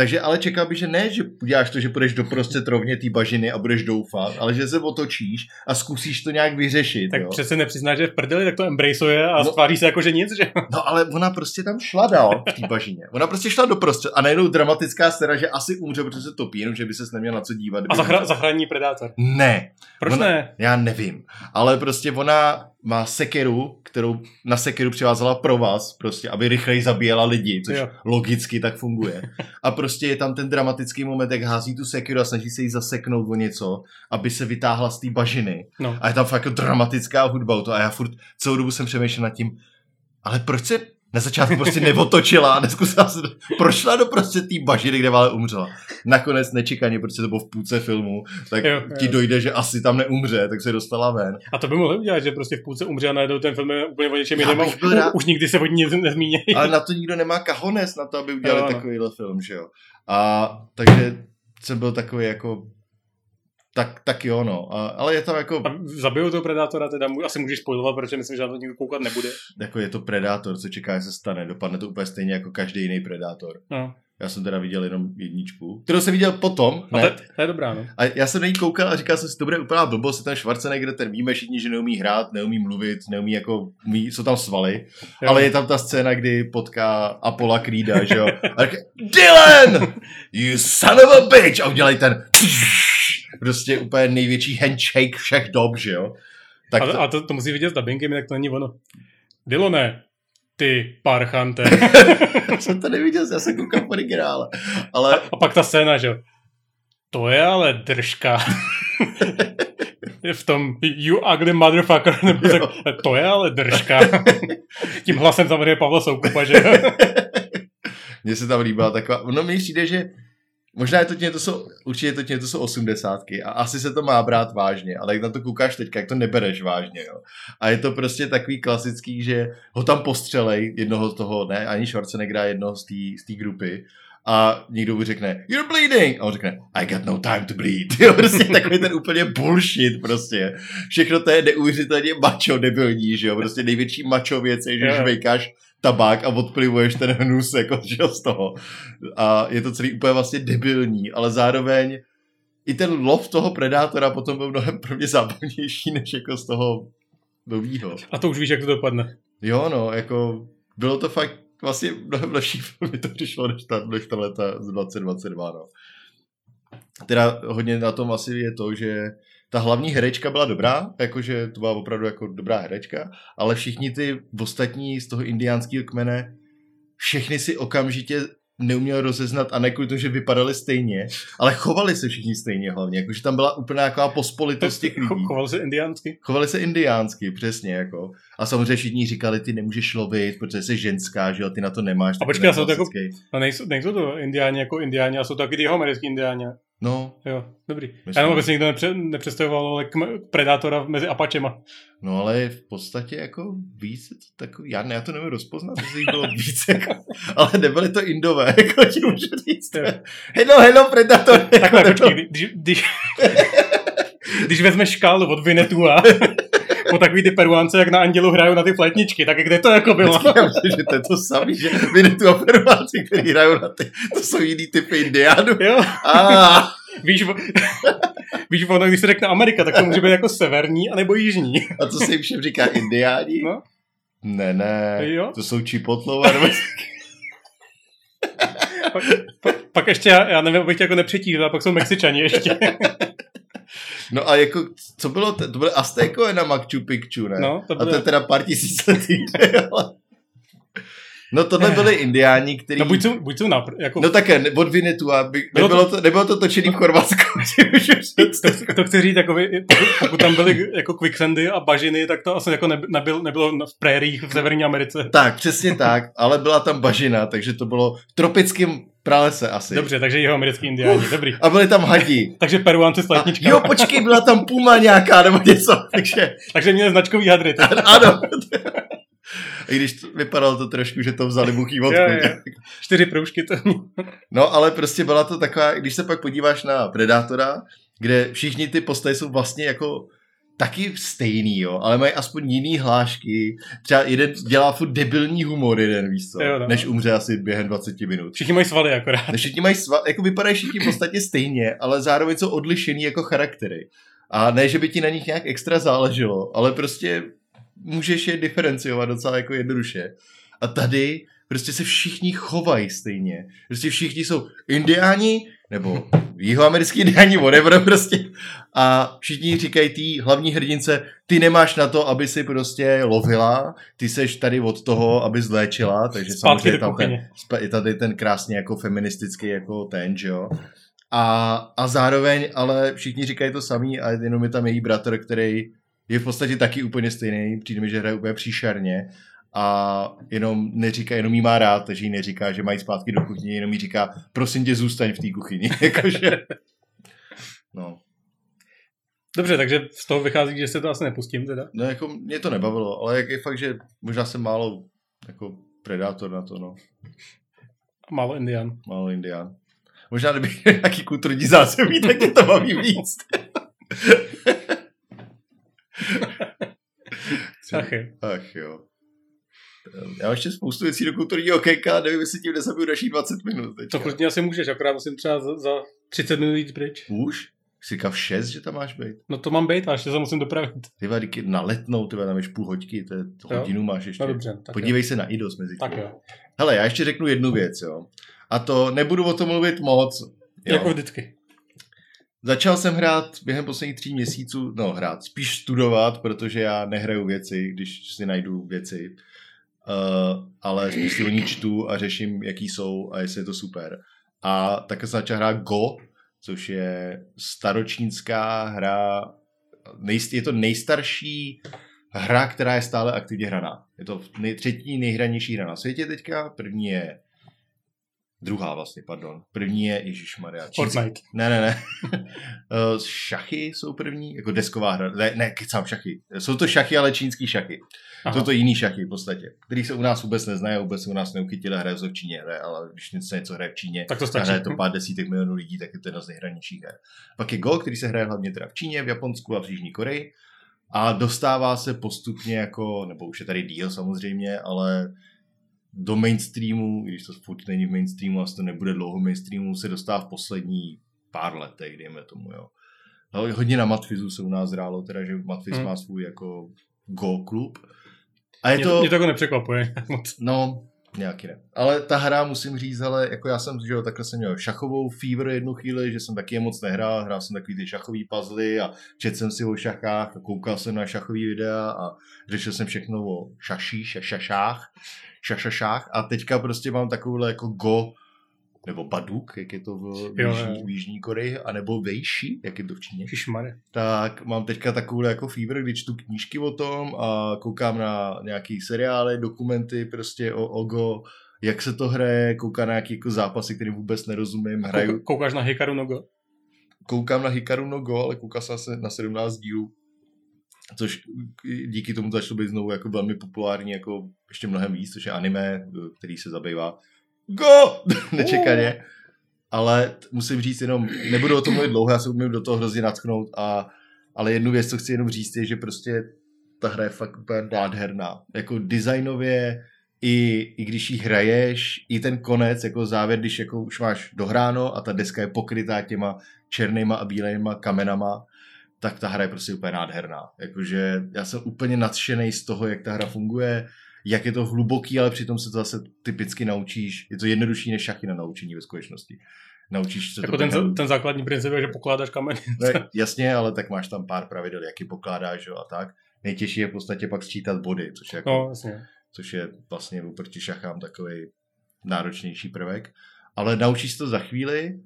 Takže ale čekal bych, že ne, že uděláš to, že půjdeš doprostřed rovně té bažiny a budeš doufat, ale že se otočíš a zkusíš to nějak vyřešit. Tak jo. přece nepřizná, že v prdeli, tak to embraceuje a No. stváří se jako, že nic, že? No ale ona prostě tam šla dál v té bažině. Ona prostě šla doprostřed a najednou dramatická scéna, že asi umře, protože se topí, jenom že by se neměl na co dívat. A zachra- zachrání predátor. Ne, Proč Ona- ne? já nevím. Ale prostě ona má sekeru, kterou na sekeru přivázala pro vás, prostě, aby rychleji zabíjela lidi, což Jo. logicky tak funguje. [laughs] A prostě je tam ten dramatický moment, jak hází tu sekeru a snaží se jí zaseknout o něco, aby se vytáhla z té bažiny. No. A je tam fakt jako dramatická hudba toho. A já furt celou dobu jsem přemýšlel nad tím, ale proč se Na začátku prostě neotočila, neskusila se, prošla do prostě té bažiny, kde ale umřela. Nakonec nečekaně, protože to bylo v půlce filmu, tak Jo, ti jo. dojde, že asi tam neumře, tak se dostala ven. A to by mohli udělat, že prostě v půlce umře a najednou ten film je úplně o něčem jiném. rád. Už nikdy se o ní nezmíní. Ale na to nikdo nemá kahones, na to, aby udělali Jo, ano. takovýhle film, že jo. A takže jsem byl takový jako, tak, tak jo, no. A, ale je tam jako, A zabijou toho predátora, teda mu- asi můžeš spojovat, protože myslím, že na to nikdo koukat nebude. jako je to Predátor, co čeká, že se stane. Dopadne to úplně stejně jako každý jiný Predátor. No. Já jsem teda viděl jenom jedničku, kterou jsem viděl potom, A ne? to, to, je dobrá, no. A já jsem na ní koukal a říkal jsem si, to bude úplná blbost, je ten Schwarzenegger, ten víme všichni, že neumí hrát, neumí mluvit, neumí jako, umí, jsou tam svaly, Jo. ale je tam ta scéna, kdy potká Apola Creeda, že jo, a říká, Dylan, you son of a bitch, a udělají ten, prostě úplně největší handshake všech dob, že jo. Tak a, to, a to, to musí vidět s dubbingem, jinak to není ono. Dylone, ty parchante. [laughs] jsem to neviděl, já jsem koukal v originále, ale A pak ta scéna, že jo. To je ale držka. [laughs] v tom you ugly motherfucker, nebo tak, to je ale držka. [laughs] Tím hlasem samozřejmě Pavla Soukupa, že jo. Mně se tam líbila taková, no mi přijde, že možná je to tím, to jsou, určitě to tím, to jsou osmdesátky a asi se to má brát vážně, ale jak na to koukáš teď, jak to nebereš vážně, jo. A je to prostě takový klasický, že ho tam postřelej, jednoho z toho, ne, ani Schwarzeneggera, jednoho z té grupy, a někdo mu řekne, you're bleeding, a on řekne, I got no time to bleed. [laughs] Jo, prostě takový ten úplně bullshit prostě. Všechno to je neuvěřitelně macho debilní, že jo, prostě největší macho věc je, že žvejkáš tabák a odplivuješ ten hnus jako že z toho. A je to celý úplně vlastně debilní, ale zároveň i ten lov toho predátora potom byl mnohem pro mě zábavnější, než jako z toho novýho. A to už víš, jak to dopadne. Jo, no, jako bylo to fakt vlastně mnohem lepší [laughs] film, to přišlo, než ta, než ta leta z 2022, no. Teda hodně na tom asi je to, že ta hlavní herečka byla dobrá, jakože to byla opravdu jako dobrá herečka, ale všichni ty ostatní z toho indiánského kmene, všechny si okamžitě neuměl rozeznat a ne kvůli tomu, že vypadali stejně, ale chovali se všichni stejně hlavně, jakože tam byla úplná taková pospolitost těch lidí. Cho- [laughs] Choval se indiánsky. Chovali se indiánsky, přesně, jako. A samozřejmě všichni říkali, ty nemůžeš lovit, protože jsi ženská, že jo, ty na to nemáš. A počkej, jsou to jako-. A nejsou, nejsou to indiáni jako indiáni, a jsou to taky ty americký indiáni. No, Jo, dobrý. Myslím. Já aby si nikdo nepře, nepředstavoval ale km- predátora mezi Apačema. no ale v podstatě jako víc je to takový, já, ne, já to nevím rozpoznat, jestli jich bylo víc, jako, ale nebyly to indové, [laughs] jako ti můžu říct. Jo. Hello, hello, Predator. Takhle, jako, počkej, když, když, [laughs] když vezmeš škálu od Vinetu a po takový ty peruánce, jak na Andělu hrajou na ty flétničky, tak kde to jako bylo? Já myslím, že to je to samý, že vy tu operováci, který hrajou na ty, to jsou jiný typy indiánů. Jo, Ah, [laughs] víš, [laughs] víš, ono, když se řekne Amerika, tak to může být jako severní anebo jižní. a co se jim všem říká, indiáni? No. Ne, ne, Jo. to jsou čipotlova, nebo [laughs] Pak, pak, pak ještě, já, já nevím, abych tě jako nepřetížil, a pak jsou Mexičani ještě. No a jako, co bylo, to, to byly Aztékové na Machu Picchu, ne? No, to a to bylo, je teda pár tisíc ale... No tohle byli indiáni, kteří... no buď jsou, buď jsou na, jako, No také, ne- od Vinetu, aby, Bylo nebylo, to, nebylo to točený v Chorvatsku, [laughs] říct. to, to chci říct, jako, vy- pokud, tam byly jako quicksandy a bažiny, tak to asi jako neby- nebyl, nebylo v prériích v Severní Americe. Tak, přesně tak, ale byla tam bažina, takže to bylo v tropickém pralese asi. Dobře, takže jeho americký indiáni, dobrý. A byli tam hadi. [laughs] Takže peruánci s letničkami. jo, počkej, byla tam puma nějaká nebo něco, [laughs] takže Takže měli značkový hadry. [laughs] Ano. I když to, vypadalo to trošku, že to vzali buchý vodku. Jo, jo. Čtyři proužky to. No, ale prostě byla to taková, když se pak podíváš na Predátora, kde všichni ty postavy jsou vlastně jako taky stejný, jo, ale mají aspoň jiný hlášky. Třeba jeden dělá furt debilní humor, jeden, víš co, Jo, no. než umře asi během 20 minut. Všichni mají svaly akorát. Než všichni mají sva, jako vypadají všichni v [clears throat] podstatě stejně, ale zároveň jsou odlišený jako charaktery. A ne, že by ti na nich nějak extra záleželo, ale prostě můžeš je diferenciovat docela jako jednoduše. A tady prostě se všichni chovají stejně. Prostě všichni jsou indiáni, nebo jihoamerický indiáni, whatever [laughs] prostě. A všichni říkají té hlavní hrdince, ty nemáš na to, aby si prostě lovila, ty seš tady od toho, aby zléčila, takže Zpátky samozřejmě tam ten, je tady ten krásně jako feministický jako ten, že jo. A, a zároveň, ale všichni říkají to samý a jenom je tam její bratr, který je v podstatě taky úplně stejný, přijde mi, že hraje úplně příšerně. A jenom neříká, jenom jí má rád, takže jí neříká, že mají zpátky do kuchyně, jenom jí říká, prosím tě, zůstaň v té kuchyni. [laughs] Jakože, no. Dobře, takže z toho vychází, že se to asi nepustím teda. No jako mě to nebavilo, ale jak je fakt, že možná jsem málo jako predátor na to, no. Málo indian. Málo indián. Možná kdybych [laughs] nějaký kulturní zázemí, tak mě to baví víc. Ach jo. Ach jo. Já mám ještě spoustu věcí do kulturního okénka, nevím, jestli tím nezabiju dalších 20 minut. Teďka. To klidně asi můžeš, akorát musím třeba za, za 30 minut jít pryč. Už? Jsi v 6, že tam máš být? No to mám být, a ještě se musím dopravit. Ty vole, díky na letnou, ty tam ještě půl hoďky, to je, to Jo. hodinu máš ještě. No dobře, tak Podívej se na IDOS mezi jo. Tak tím. jo. Hele, já ještě řeknu jednu věc, jo. A to nebudu o tom mluvit moc. Jo. Jako vždycky. Začal jsem hrát během posledních tří měsíců, no hrát, spíš studovat, protože já nehraju věci, když si najdu věci, uh, ale spíš si o ní čtu a řeším, jaký jsou a jestli je to super. A také jsem začal hrát Go, což je staročínská hra, nej, je to nejstarší hra, která je stále aktivně hraná. Je to nej, třetí nejhranější hra na světě teďka, první je druhá vlastně, pardon. První je, ježišmarja, čínská- Fortnite. ne, ne, ne. [laughs] Eh, šachy jsou první, jako desková hra. Ne, ne, kecám šachy. Jsou to šachy, ale čínský šachy. Aha. Jsou to jiný šachy v podstatě, který se u nás vůbec neznají, vůbec se u nás neuchytili, hraje se v Číně, hraje, ale když něco, něco hraje v Číně, Tak to stačí. hraje to pár desítek milionů lidí, tak je to jedna z nejhranějších her. Pak je Go, který se hraje hlavně teda v Číně, v Japonsku a v Jižní Koreji a dostává se postupně jako, nebo už je tady díl samozřejmě, ale do mainstreamu, i když to furt není v mainstreamu, asi to nebude dlouho v mainstreamu, se dostává v poslední pár letech, dejme tomu, jo. No, hodně na Matfizu se u nás hrálo, teda, že Matfiz Hmm. má svůj jako Go klub. A je Mě, to... mě to jako nepřekvapuje [laughs] moc. No, nějaký ne. Ale ta hra, musím říct, ale jako já jsem, že jo, takhle jsem měl šachovou fever jednu chvíli, že jsem taky moc nehrál, hrál jsem takový ty šachový puzzle a četl jsem si o šachách a koukal jsem na šachový videa a řešil jsem všechno o šaší, ša- šašách, šašašách a teďka prostě mám takovouhle jako go nebo baduk, jak je to v, Jo, Jižní, v Jižní Koreji, anebo vejší, jak je to v Číně Ježišmarja. tak mám teďka takovou jako fever, kdy čtu knížky o tom a koukám na nějaký seriály, dokumenty prostě o Ogo, jak se to hraje, koukám na nějaký jako zápasy, které vůbec nerozumím, hraju, Kouka- Koukáš na Hikaru Nogo? koukám na Hikaru no Go, ale koukal jsem se na 17 dílů, což díky tomu začalo být znovu jako velmi populární, jako ještě mnohem víc, což je anime, který se zabývá Go! [laughs] Nečekaně. Ale musím říct jenom, nebudu o tom mluvit dlouho, já se umím do toho hrozně natchnout, a, ale jednu věc, co chci jenom říct, je, že prostě ta hra je fakt úplně nádherná. Jako designově, i, i když ji hraješ, i ten konec, jako závěr, když jako už máš dohráno a ta deska je pokrytá těma černýma a bílejma kamenama, tak ta hra je prostě úplně nádherná. Jakože já jsem úplně nadšený z toho, jak ta hra funguje, jak je to hluboký, ale přitom se to zase typicky naučíš. Je to jednodušší než šachy na naučení ve skutečnosti. Naučíš se Jako to ten, během- ten základní princip je, že pokládáš kameny. ne, jasně, ale tak máš tam pár pravidel, jak je pokládáš jo, a tak. Nejtěžší je v podstatě pak sčítat body, což je, jako, No, jasně. což je vlastně oproti šachám takový náročnější prvek. Ale naučíš to za chvíli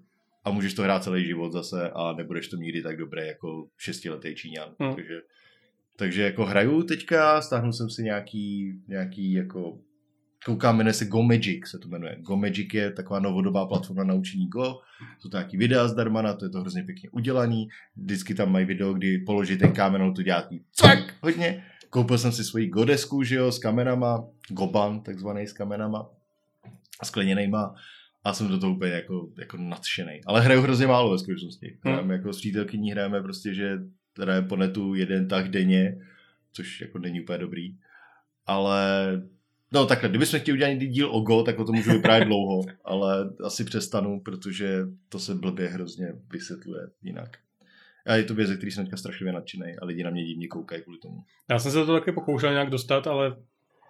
a můžeš to hrát celý život zase a nebudeš to nikdy tak dobré jako šestiletý Číňan. Hmm. Takže, takže jako hraju teďka, stáhnul jsem si nějaký, nějaký jako koukám, jmenuje se Go Magic, se to jmenuje. Go Magic je taková novodobá platforma na učení Go, jsou to nějaký videa zdarma, na to je to hrozně pěkně udělaný, vždycky tam mají video, kdy položí ten kámen, on to dělá takový cvak, hodně. Koupil jsem si svoji Godesku, že jo, s kamenama, Goban, takzvaný s kamenama, skleněnejma a jsem do toho úplně jako, jako nadšený. Ale hraju hrozně málo ve skutečnosti. Hmm. Jako s přítelkyní, hrajeme prostě, že hraje po netu jeden tak denně, což jako není úplně dobrý. Ale No takhle, kdybychom chtěli udělat někdy díl o Go, tak o tom můžu vyprávět dlouho, [laughs] ale asi přestanu, protože to se blbě hrozně vysvětluje jinak. A je to věc, který jsem teďka strašlivě nadšený a lidi na mě divně koukají kvůli tomu. Já jsem se do toho taky pokoušel nějak dostat, ale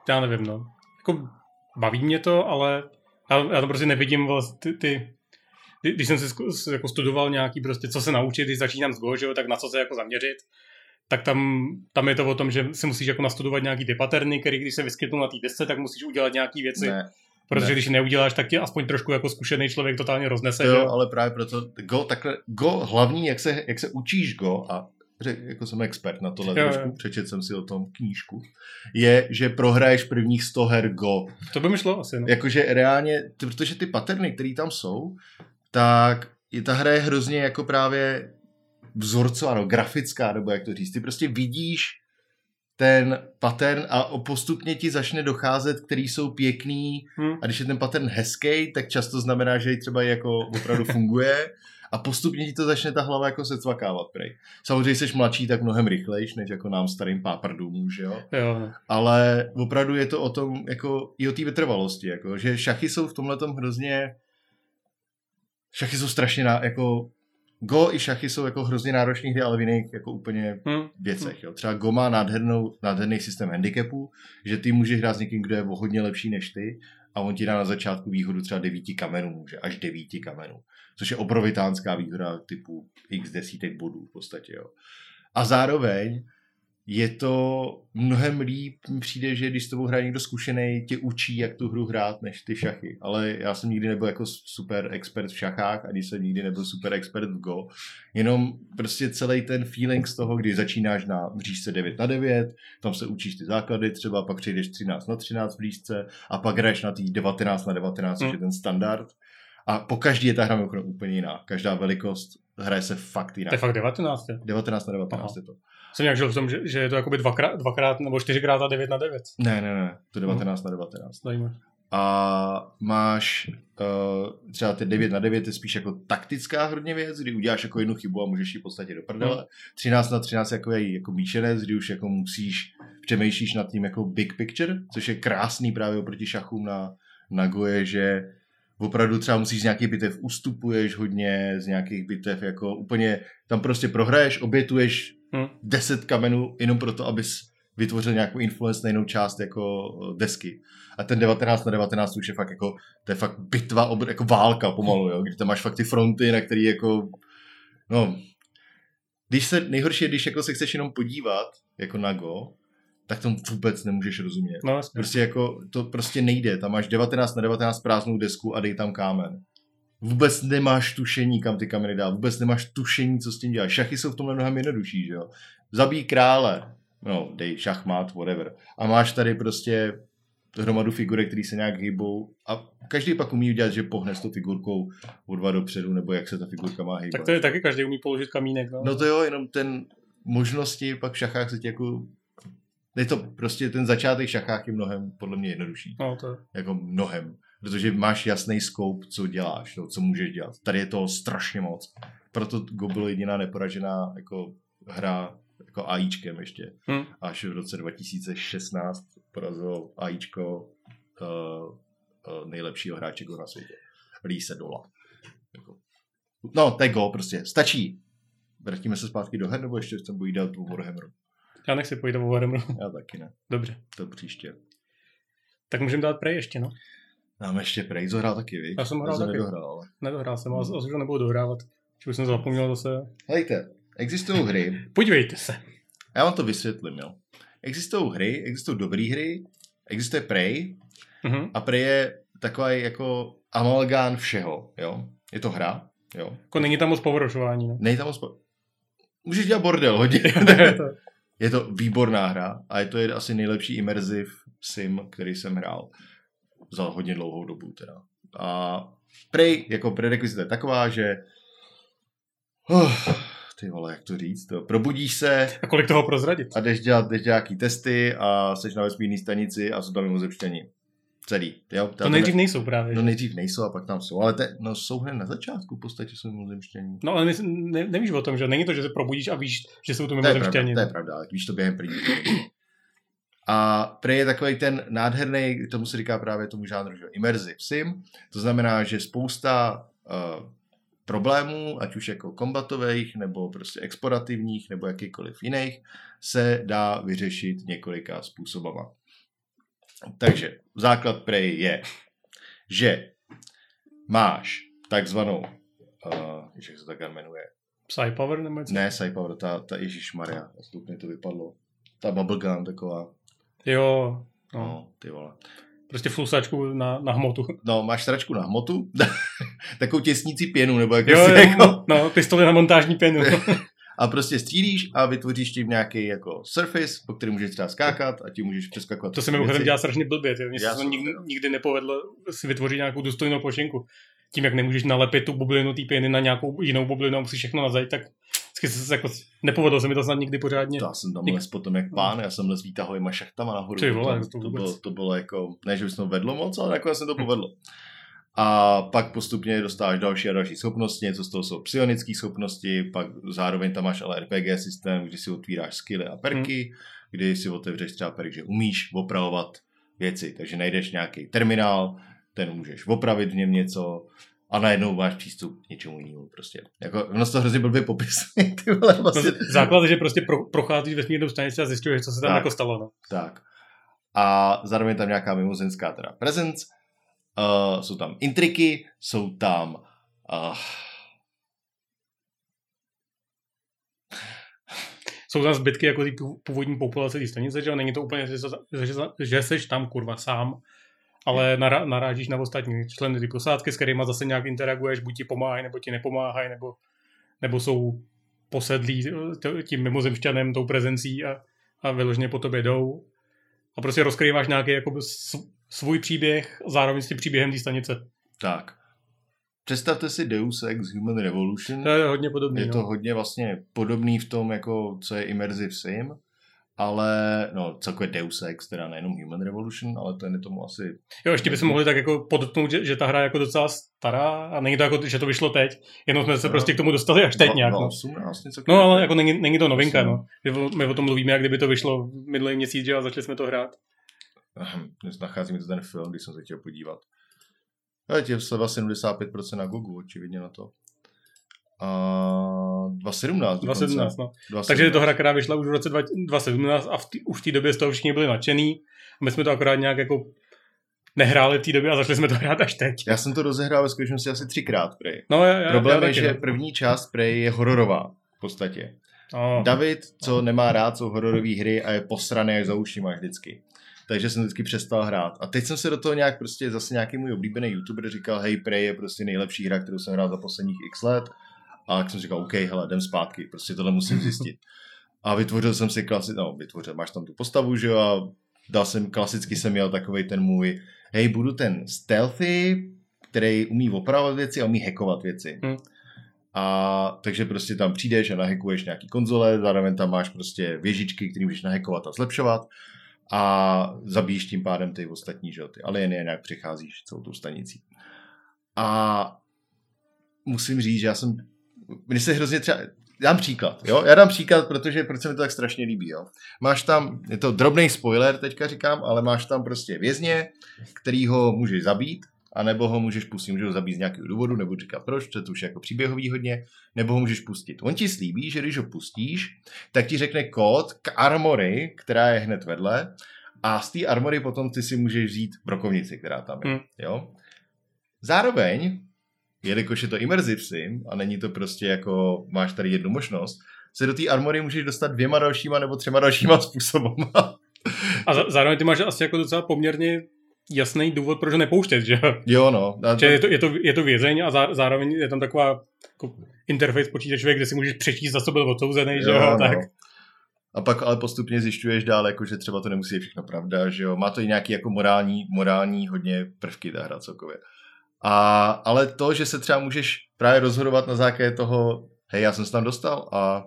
já nevím, no. Jako baví mě to, ale já, já to prostě nevidím vlastně ty, ty když jsem si jako studoval nějaký prostě, co se naučit, když začínám s Go, že jo, tak na co se jako zaměřit, tak tam, tam je to o tom, že si musíš jako nastudovat nějaký ty paterny, který když se vyskytnou na té desce, tak musíš udělat nějaký věci, Ne, protože ne. když neuděláš, tak tě aspoň trošku jako zkušený člověk totálně roznese, jo, jo. ale právě proto Go, takhle, Go hlavní, jak se, jak se učíš Go a řek, jako jsem expert na tohle Jo, jo. trošku, přečet jsem si o tom knížku, je, že prohraješ prvních 100 her Go. To by mi šlo asi, no. Jakože reálně, ty, protože ty paterny, které tam jsou, tak je ta hra je hrozně jako právě vzorcová, no, grafická, nebo jak to říct. Ty prostě vidíš ten pattern a postupně ti začne docházet, který jsou pěkný Hm. a když je ten pattern hezký, tak často znamená, že třeba jako opravdu funguje a postupně ti to začne ta hlava jako se cvakávat, prej. Samozřejmě jsi mladší, tak mnohem rychlejš, než jako nám starým páprdům, že jo? Jo, ale opravdu je to o tom, jako i o té vytrvalosti, jako, že šachy jsou v tomhle hrozně, šachy jsou strašně, ná, jako, Go i šachy jsou jako hrozně náročný hry, ale v jiných jako úplně Hm. věcech. Jo. Třeba Go má nádhernou, nádherný systém handicapů, že ty můžeš hrát s někým, kdo je o hodně lepší než ty a on ti dá na začátku výhodu třeba devíti kamenů, může, až devíti kamenů, což je obrovitánská výhoda typu x desítek bodů v podstatě. Jo. A zároveň je to mnohem líp, přijde, že když s tebou hraje někdo zkušený, tě učí, jak tu hru hrát, než ty šachy. Ale já jsem nikdy nebyl jako super expert v šachách, ani jsem nikdy nebyl super expert v Go. Jenom prostě celý ten feeling z toho, kdy začínáš na mřížce 9 na 9, tam se učíš ty základy třeba, pak přejdeš 13 na 13 v blížce a pak hraješ na tý 19 na 19, což Hmm. je ten standard. A po každý je ta hra úplně jiná. Každá velikost hraje se fakt jinak. To je fakt 19. jo. 19 na 19 Aha. je to. Jsem nějak žil v tom, že, že je to jakoby dvakrát, dvakrát nebo čtyřikrát a 9 na 9. Ne, ne, ne, to je 19 na 19. Zajímavé. A máš uh, třeba ty 9 na 9 je spíš jako taktická hodně věc, kdy uděláš jako jednu chybu a můžeš ji v podstatě do prdele. Hmm. 13 na 13 jako je jako míšenec, kdy už jako musíš, přemýšlíš nad tím jako big picture, což je krásný právě oproti šachům na, na goje, že opravdu třeba musíš z nějakých bitev ustupuješ hodně, z nějakých bitev jako úplně, tam prostě prohraješ, obětuješ Hm. 10 kamenů jenom proto, abys vytvořil nějakou influence na jinou část jako eh, desky. A ten 19 na 19 už je fakt jako, to je fakt bitva, obr- jako válka pomalu, jo, kdy tam máš fakt ty fronty, na který jako, no, když se, nejhorší je, když jako se chceš jenom podívat, jako na Go, tak tomu vůbec nemůžeš rozumět. No, jasně. Prostě jako, to prostě nejde, tam máš 19 na 19 prázdnou desku a dej tam kámen. Vůbec nemáš tušení, kam ty kameny dá, vůbec nemáš tušení, co s tím děláš. Šachy jsou v tomhle mnohem jednodušší, že jo. Zabij krále, no, dej šachmat, whatever. A máš tady prostě hromadu figurek, které se nějak hýbou a každý pak umí udělat, že pohne s tou figurkou o dva dopředu, nebo jak se ta figurka má hýbat. Tak to je taky každý umí položit kamínek. No. No to jo, jenom ten možnosti pak v šachách se ti jako... Je to prostě ten začátek šachách je mnohem podle mě jednodušší. no to je. Jako mnohem. Protože máš jasný scope, co děláš, no, co můžeš dělat. Tady je to strašně moc. Proto Go bylo jediná neporažená jako hra jako AIčkem ještě. Hm. Až v roce 2016 porazilo AIčko uh, uh, nejlepšího hráče Go na světě. Lise Dola. Jako. No, to je Go prostě. Stačí. Vrátíme se zpátky do her, nebo ještě chcem povídat o Warhammeru? Já nechci pojít o Warhammeru. Já taky ne. Dobře. To příště. Tak můžeme dát Prey ještě, no. Nám ještě Prejzo hrál taky, víš? Já jsem hrál taky. nedohrál, ale... Nedohrál jsem, ale asi už to nebudu dohrávat. Že už jsem zapomněl zase. Hejte, existují hry, Podívejte se. já vám to vysvětlím, jo. Existují hry, existují dobré hry, existuje Prey Mhm. a Prey je takový jako amalgán všeho, jo. Je to hra, jo. Jako není tam moc površování, no. Nej tam moc... po- Můžeš dělat bordel hodně. [laughs] Je to výborná hra a je to je asi nejlepší immersive sim, který jsem hrál za hodně dlouhou dobu teda. A Prey jako prerequisite je taková, že oh, ty vole, jak to říct, to, probudíš se A kolik toho prozradit? a jdeš dělat, jdeš dělat nějaký testy a jsi na vesmírné stanici a jsou tam mimozemštění. Celý. Jo? To nejdřív nejsou právě. No nejdřív nejsou a pak tam jsou, ale te, no, jsou hned na začátku v podstatě jsou mimozemštění. No ale ne, nevíš o tom, že není to, že se probudíš a víš, že jsou to To je pravda, to je pravda, ale víš to během první. A Prey je takový ten nádherný, tomu se říká právě tomu žánru, že immersive sim. To znamená, že spousta uh, problémů, ať už jako kombatových, nebo prostě explorativních, nebo jakýkoliv jiných, se dá vyřešit několika způsobama. Takže základ Prey je, že máš takzvanou, uh, jak se tak jmenuje, Psy Power nebo něco? ne, Cypower, ta, ta Ježíš Maria, to vypadlo. Ta bubblegum taková, Jo, no. no, ty vole. Prostě flusačku na, na hmotu. No, máš sračku na hmotu, [laughs] takovou těsnící pěnu, nebo jak Jo, se jo, jako, [laughs] no, pistoli na montážní pěnu. [laughs] a prostě střílíš a vytvoříš tím nějaký jako surface, po kterém můžeš třeba skákat a tím můžeš přeskakovat. To se mimochodem dělá strašně blbě. Mně se to nikdy, nikdy nepovedlo si vytvořit nějakou důstojnou plošinku. Tím, jak nemůžeš nalepit tu bublinu té pěny na nějakou jinou bublinu a musíš všechno nazajít, tak vždycky se, jako, nepovedlo se mi to snad nikdy pořádně. To já jsem tam les potom jak pán, já jsem les výtahovýma šachtama nahoru. Ty vole, to, to to, bylo, to bylo jako, ne, že bys to vedlo moc, ale nakonec se to povedlo. A pak postupně dostáváš další a další schopnosti, něco z toho jsou psionické schopnosti, pak zároveň tam máš ale RPG systém, kdy si otvíráš skilly a perky, kdy si otevřeš třeba perk, že umíš opravovat věci, takže najdeš nějaký terminál, ten můžeš opravit v něm něco a najednou máš přístup k něčemu jinému prostě. Jako, ono to hrozně blbě popisuje, [laughs] ty vole, No, vlastně. základ je, že prostě pro, procházíš vesmírnou stanici a zjišťuješ, co se tam Tak. jako stalo. No. Tak. A zároveň tam nějaká mimozemská teda presence, uh, jsou tam intriky, jsou tam uh, Jsou tam zbytky jako té původní populace té stanice, že jo? Není to úplně, že, že, že seš tam kurva sám, ale nará, narážíš na ostatní členy té posádky, s kterými zase nějak interaguješ, buď ti pomáhají, nebo ti nepomáhají, nebo, nebo jsou posedlí eh, tím mimozemšťanem, tou prezencí a, a vyloženě po tobě jdou. A prostě rozkrýváš nějaký jako svůj příběh zároveň s tím příběhem té stanice. tak. Představte si Deus Ex Human Revolution. To je hodně podobný. Je to no. hodně vlastně podobný v tom, jako co je Immersive Sim, ale no celkově Deus Ex, teda nejenom Human Revolution, ale ten je tomu asi Jo, ještě bychom mohli tak jako podotknout, že, že ta hra je jako docela stará a není to jako, že to vyšlo teď, jenom jsme se No. prostě k tomu dostali až teď dva- nějak. No, 2018, něco no ale jako není, není to novinka, no. O- My o tom mluvíme, jak kdyby to vyšlo minulý měsíc, že a začali jsme to hrát. Dnes nacházíme to ten film, když jsem se chtěl podívat. Ale tě sleva 75% na Google, očividně na to. A 2017 dokonce. 2017, no. 2017. Takže je to hra, která vyšla už v roce 2017 a v tý, už v té době z toho všichni byli nadšený. A my jsme to akorát nějak jako nehráli v té době a začali jsme to hrát až teď. Já jsem to rozehrál ve skutečnosti asi třikrát, prej. No, já, já, Problém já je, že no. první část prej je hororová v podstatě. No. David, co nemá rád, jsou hororové hry a je posraný až za ušima vždycky. Takže jsem vždycky přestal hrát. A teď jsem se do toho nějak prostě zase nějaký můj oblíbený youtuber říkal, hej, Prey je prostě nejlepší hra, kterou jsem hrál za posledních x let. A tak jsem říkal, OK, hele, jdem zpátky, prostě tohle musím zjistit. A vytvořil jsem si klasicky, no vytvořil, máš tam tu postavu, že jo, a dal jsem, klasicky jsem měl takový ten můj, hej, budu ten stealthy, který umí opravovat věci a umí hackovat věci. Hmm. A takže prostě tam přijdeš a nahekuješ nějaký konzole, zároveň tam máš prostě věžičky, které můžeš nahekovat a zlepšovat a zabíjíš tím pádem ty ostatní, že jo, ty alieny a nějak přicházíš celou tou stanicí. A musím říct, že já jsem, mně se hrozně třeba, dám příklad, jo, já dám příklad, protože proč se mi to tak strašně líbí, jo. Máš tam, je to drobný spoiler, teďka říkám, ale máš tam prostě vězně, kterýho můžeš zabít, a nebo ho můžeš pustit, můžeš ho zabít z nějakého důvodu, nebo říkat proč, to je to už jako příběhový hodně, nebo ho můžeš pustit. On ti slíbí, že když ho pustíš, tak ti řekne kód k armory, která je hned vedle, a z té armory potom ty si můžeš vzít brokovnici, která tam je. Hmm. Jo? Zároveň, jelikož je to immersive sim a není to prostě jako máš tady jednu možnost, se do té armory můžeš dostat dvěma dalšíma nebo třema dalšíma [laughs] způsobama. A za, zároveň ty máš asi jako docela poměrně jasný důvod, proč ho nepouštět, že jo? jo, no. A Že je to, je to, je to vězeň a zá, zároveň je tam taková jako interface počítačové, kde si můžeš přečíst, za co byl odsouzený, že jo? no. Tak. A pak ale postupně zjišťuješ dál, jako, že třeba to nemusí být všechno pravda, že jo. Má to i nějaký jako morální, morální hodně prvky ta hra celkově. A, ale to, že se třeba můžeš právě rozhodovat na základě toho, hej, já jsem se tam dostal a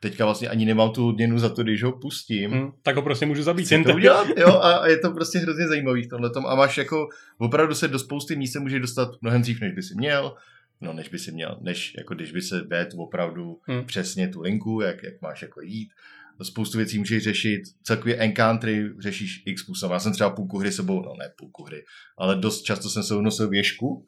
teďka vlastně ani nemám tu odměnu za to, když ho pustím. Hm, tak ho prostě můžu zabít. Jen to udělat, jo, a je to prostě hrozně zajímavý v tomhletom a máš jako, opravdu se do spousty míst se můžeš dostat mnohem dřív, než by si měl, no než by si měl, než jako když by se vedl opravdu Hmm. přesně tu linku, jak, jak máš jako jít, spoustu věcí můžeš řešit, celkově encountery řešíš x způsobem. Já jsem třeba půlku hry sebou, no ne půlku hry, ale dost často jsem sebou nosil věžku,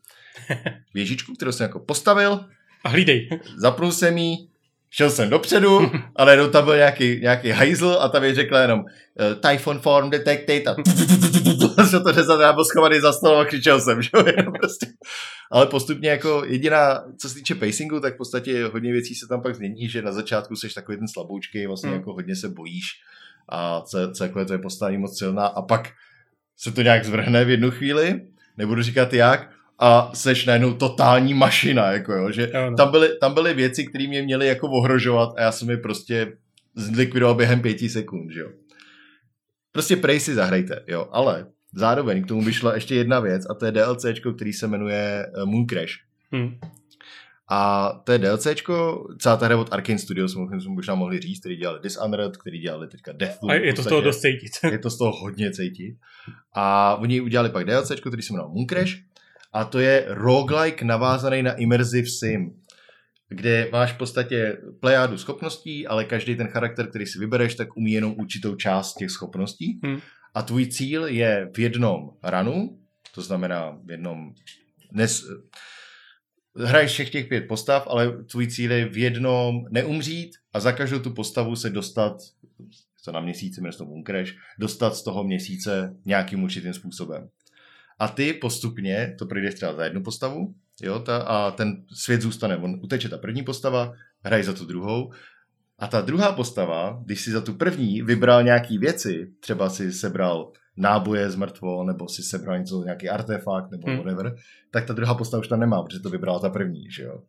[laughs] věžičku, kterou jsem jako postavil, A hlídej. zapnul jsem jí, šel jsem dopředu, [laughs] ale jenom tam byl nějaký, nějaký hajzl a tam je řekla jenom uh, Typhon form detected a [laughs] se to řezat, já byl schovaný za stolem a křičel jsem, že [laughs] prostě. Ale postupně jako jediná, co se týče pacingu, tak v podstatě hodně věcí se tam pak změní, že na začátku jsi takový ten slaboučkej, vlastně Hmm. jako hodně se bojíš a ce- celkově to je postavení moc silná a pak se to nějak zvrhne v jednu chvíli, nebudu říkat jak, a seš najednou totální mašina, jako jo, že Jo, no. tam byly, tam byly věci, které mě měly jako ohrožovat a já jsem je prostě zlikvidoval během pěti sekund, že jo. Prostě prej si zahrajte, jo, ale zároveň k tomu vyšla ještě jedna věc a to je DLCčko, který se jmenuje eh, Moon Crash. Hm. A to je DLCčko, celá ta hra od Arkane Studios, jsme možná mohli říct, který dělali Dishonored, který dělali teďka Deathloop. A je to z toho dost cítit. Je to z toho hodně cítit. A oni udělali pak DLCčko, který se jmenuje Moon Crash. A to je roguelike navázaný na Immersive Sim, kde máš v podstatě plejádu schopností, ale každý ten charakter, který si vybereš, tak umí jenom určitou část těch schopností. Hm. A tvůj cíl je v jednom runu, to znamená v jednom... Nes, hraješ všech těch pět postav, ale tvůj cíl je v jednom neumřít a za každou tu postavu se dostat to na měsíci, jmenuje se to Crash, dostat z toho měsíce nějakým určitým způsobem. A ty postupně to projdeš třeba za jednu postavu, jo, ta, a ten svět zůstane, on uteče ta první postava, hraj za tu druhou, a ta druhá postava, když si za tu první vybral nějaký věci, třeba si sebral náboje z mrtvo, nebo si sebral něco, nějaký artefakt, nebo Hmm. whatever, tak ta druhá postava už tam nemá, protože to vybrala ta první, že jo.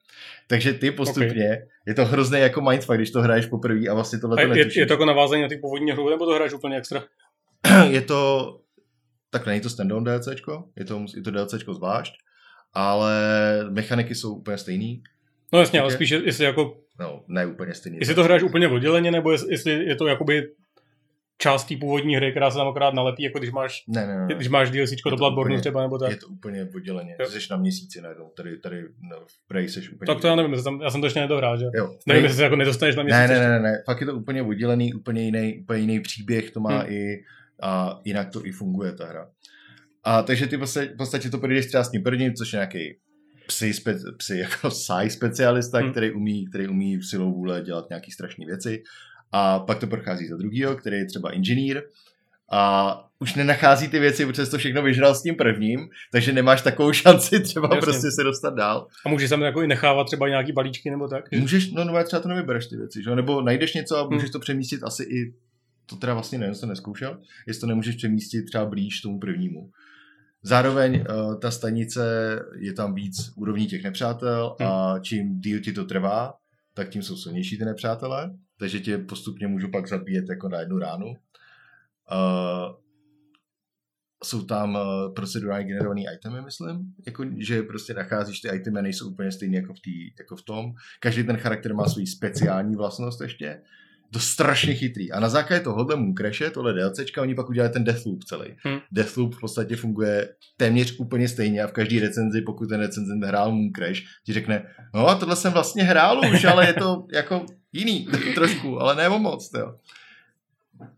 Takže ty postupně, okay. je to hrozně jako mindfuck, když to hraješ poprvé a vlastně tohle to je, je to jako navázání na ty původní hru, nebo to hraješ úplně extra? je to, tak není to standalone DLCčko, je to, je to DLCčko zvlášť, ale mechaniky jsou úplně stejný. No jasně, ale spíš jestli jako, No, ne úplně stejný. jestli to hraješ úplně odděleně, nebo jest- jestli je to jakoby část té původní hry, která se tam akorát nalepí, jako když máš, Ne, ne, ne. když máš DLCčko do to Bloodborne třeba, nebo tak. Je to úplně odděleně. Jo. Jsi na měsíci najednou. Tady, tady no, v Prey jsi úplně... Tak to já nevím, tam, já jsem to ještě nedohrál, že? Jo. Nevím, jestli se jako nedostaneš na měsíc. ne, ne, ne, ne, ne, fakt je to úplně oddělený, úplně jiný, úplně jiný příběh to má Hmm. i a jinak to i funguje ta hra. A takže ty vlastně, v podstatě to projdeš třeba s tím prvním, což je nějaký psy, spe, psy jako [laughs] sci specialista, Hmm. který umí, který umí silou vůle dělat nějaký strašné věci. A pak to prochází za druhýho, který je třeba inženýr. A už nenachází ty věci, protože to všechno vyžral s tím prvním, takže nemáš takovou [laughs] šanci třeba Jasně. prostě se dostat dál. A můžeš tam jako i nechávat třeba nějaký balíčky nebo tak. že? Můžeš, no, no třeba to nevybereš ty věci, že? nebo najdeš něco a můžeš Hmm. to přemístit asi i, to teda vlastně nevím, jsem neskoušel, jestli to nemůžeš přemístit třeba blíž tomu prvnímu. Zároveň uh, ta stanice je tam víc úrovní těch nepřátel a čím díl ti to trvá, tak tím jsou silnější ty nepřátelé, takže tě postupně můžu pak zabíjet jako na jednu ránu. Uh, jsou tam uh, procedurálně generované itemy, myslím, jako, že prostě nacházíš ty itemy nejsou úplně stejné jako v, tý, jako v tom. Každý ten charakter má svůj speciální vlastnost ještě. To strašně chytrý. A na základě tohohle Moon Crashe, tohle DLCčka, oni pak udělali ten Deathloop celý. Hmm. Deathloop v podstatě funguje téměř úplně stejně a v každý recenzi, pokud ten recenzent hrál Moon Crash, ti řekne, no a tohle jsem vlastně hrál už, ale je to jako jiný trošku, ale ne moc, jo.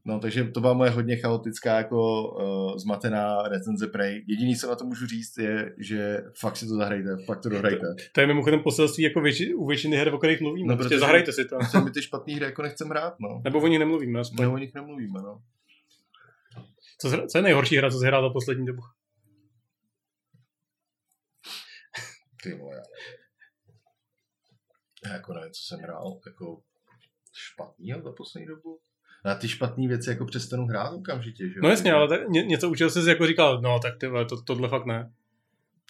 No, takže to byla moje hodně chaotická, jako uh, zmatená recenze Prey. Jediný, co na to můžu říct, je, že fakt si to zahrajte, fakt to dohrajte. To je mimochodem poselství jako větši, u většiny her, o kterých mluvíme. No, prostě protože- zahrajte si to. Se mi ty špatný hry jako nechcem hrát, no. Nebo o nich nemluvíme aspoň. Nebo o nich nemluvíme, no. Co, co je nejhorší hra, co jsi hrál za poslední dobu? Ty vole. Já jako nevím, co jsem hrál, jako špatný za poslední dobu. Na ty špatné věci jako přestanu hrát okamžitě, že jo? No jasně, ale tak ně, něco učil jsi jako říkal, no tak ty to, tohle fakt ne.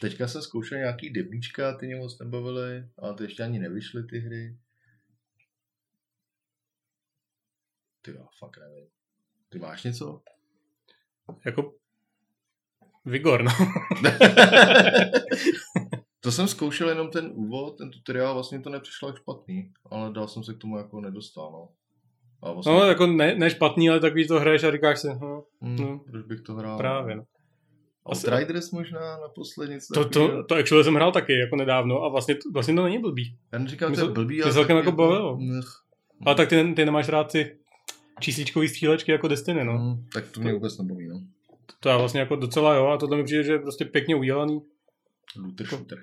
Teďka jsem zkoušel nějaký debíčka, ty mě moc nebavily, ale ty ještě ani nevyšly ty hry. Ty jo, fakt nevím. Ty máš něco? Jako Vigor, no. [laughs] to jsem zkoušel jenom ten úvod, ten tutoriál, vlastně to nepřišlo jak špatný, ale dál jsem se k tomu jako nedostal, no. A vlastně, No jako ne, ne špatný, ale takový to hraješ a říkáš si, no, hmm, no. proč bych to hrál? právě. No. Outriders možná naposled něco To, to, to actually jsem hrál taky jako nedávno a vlastně, vlastně to není blbý. Já neříkám, že to to- je blbý, ale celkem taky jako bavilo. Nech. Ale tak ty, ty nemáš rád ty čísličkový střílečky jako Destiny, no. Hmm, tak to mě vůbec nebaví, no. To já vlastně jako docela jo a tohle mi přijde, že je prostě pěkně udělaný. Looter shooter.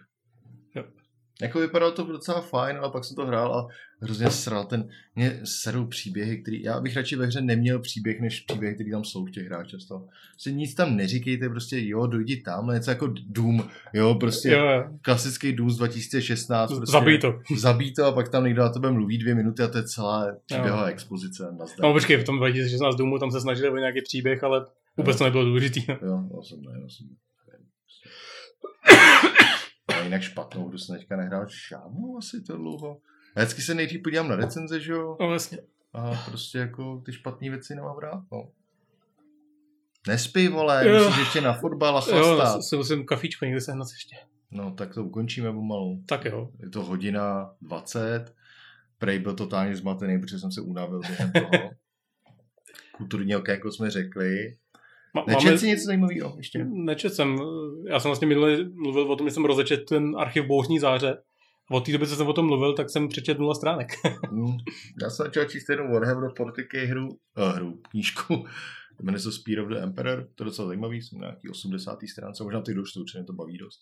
Jo. Jako vypadalo to docela fajn, ale pak jsem to hrál a hrozně sral ten, mě serou příběhy, který, já bych radši ve hře neměl příběh, než příběhy, který tam jsou v těch hrách často. Prostě nic tam neříkejte, prostě jo, dojdi tam, něco jako Doom, jo, prostě Jo, jo. klasický Doom z 2016. Prostě, Zabij to. Zabij to a pak tam někdo na tebe mluví dvě minuty a to je celá příběhová Jo. expozice. No počkej, v tom 2016 Doomu tam se snažili o nějaký příběh, ale vůbec to nebylo důležitý. no. Jo, já jsem ne, já jsem [coughs] jinak špatnou hru jsem teďka nehrál žádnou asi to dlouho. Já vždycky se nejdřív podívám na recenze, že jo? No vlastně. A prostě jako ty špatné věci nemám rád, no. Nespí, vole, Jo. musíš ještě na fotbal a Jo, chlastat. si musím kafíčko někdy sehnat ještě. No, tak to ukončíme pomalu. Tak jo. Je to hodina 20. Prej byl totálně zmatený, protože jsem se unavil během toho. [laughs] Kulturní okénko jsme řekli. Ma- Nečet si něco zajímavého ještě? Nečet jsem. Já jsem vlastně minule mluvil o tom, že jsem rozečet ten archiv Bouřní záře. A od té doby, co jsem o tom mluvil, tak jsem přečet nula stránek. Hmm. [laughs] Já jsem začal číst jednu Warhammer 40k hru, uh, hru, knížku. Jmenuje se Spear of the Emperor, to je docela zajímavý, jsem na nějaký 80. stránce, možná ty protože mě to baví dost.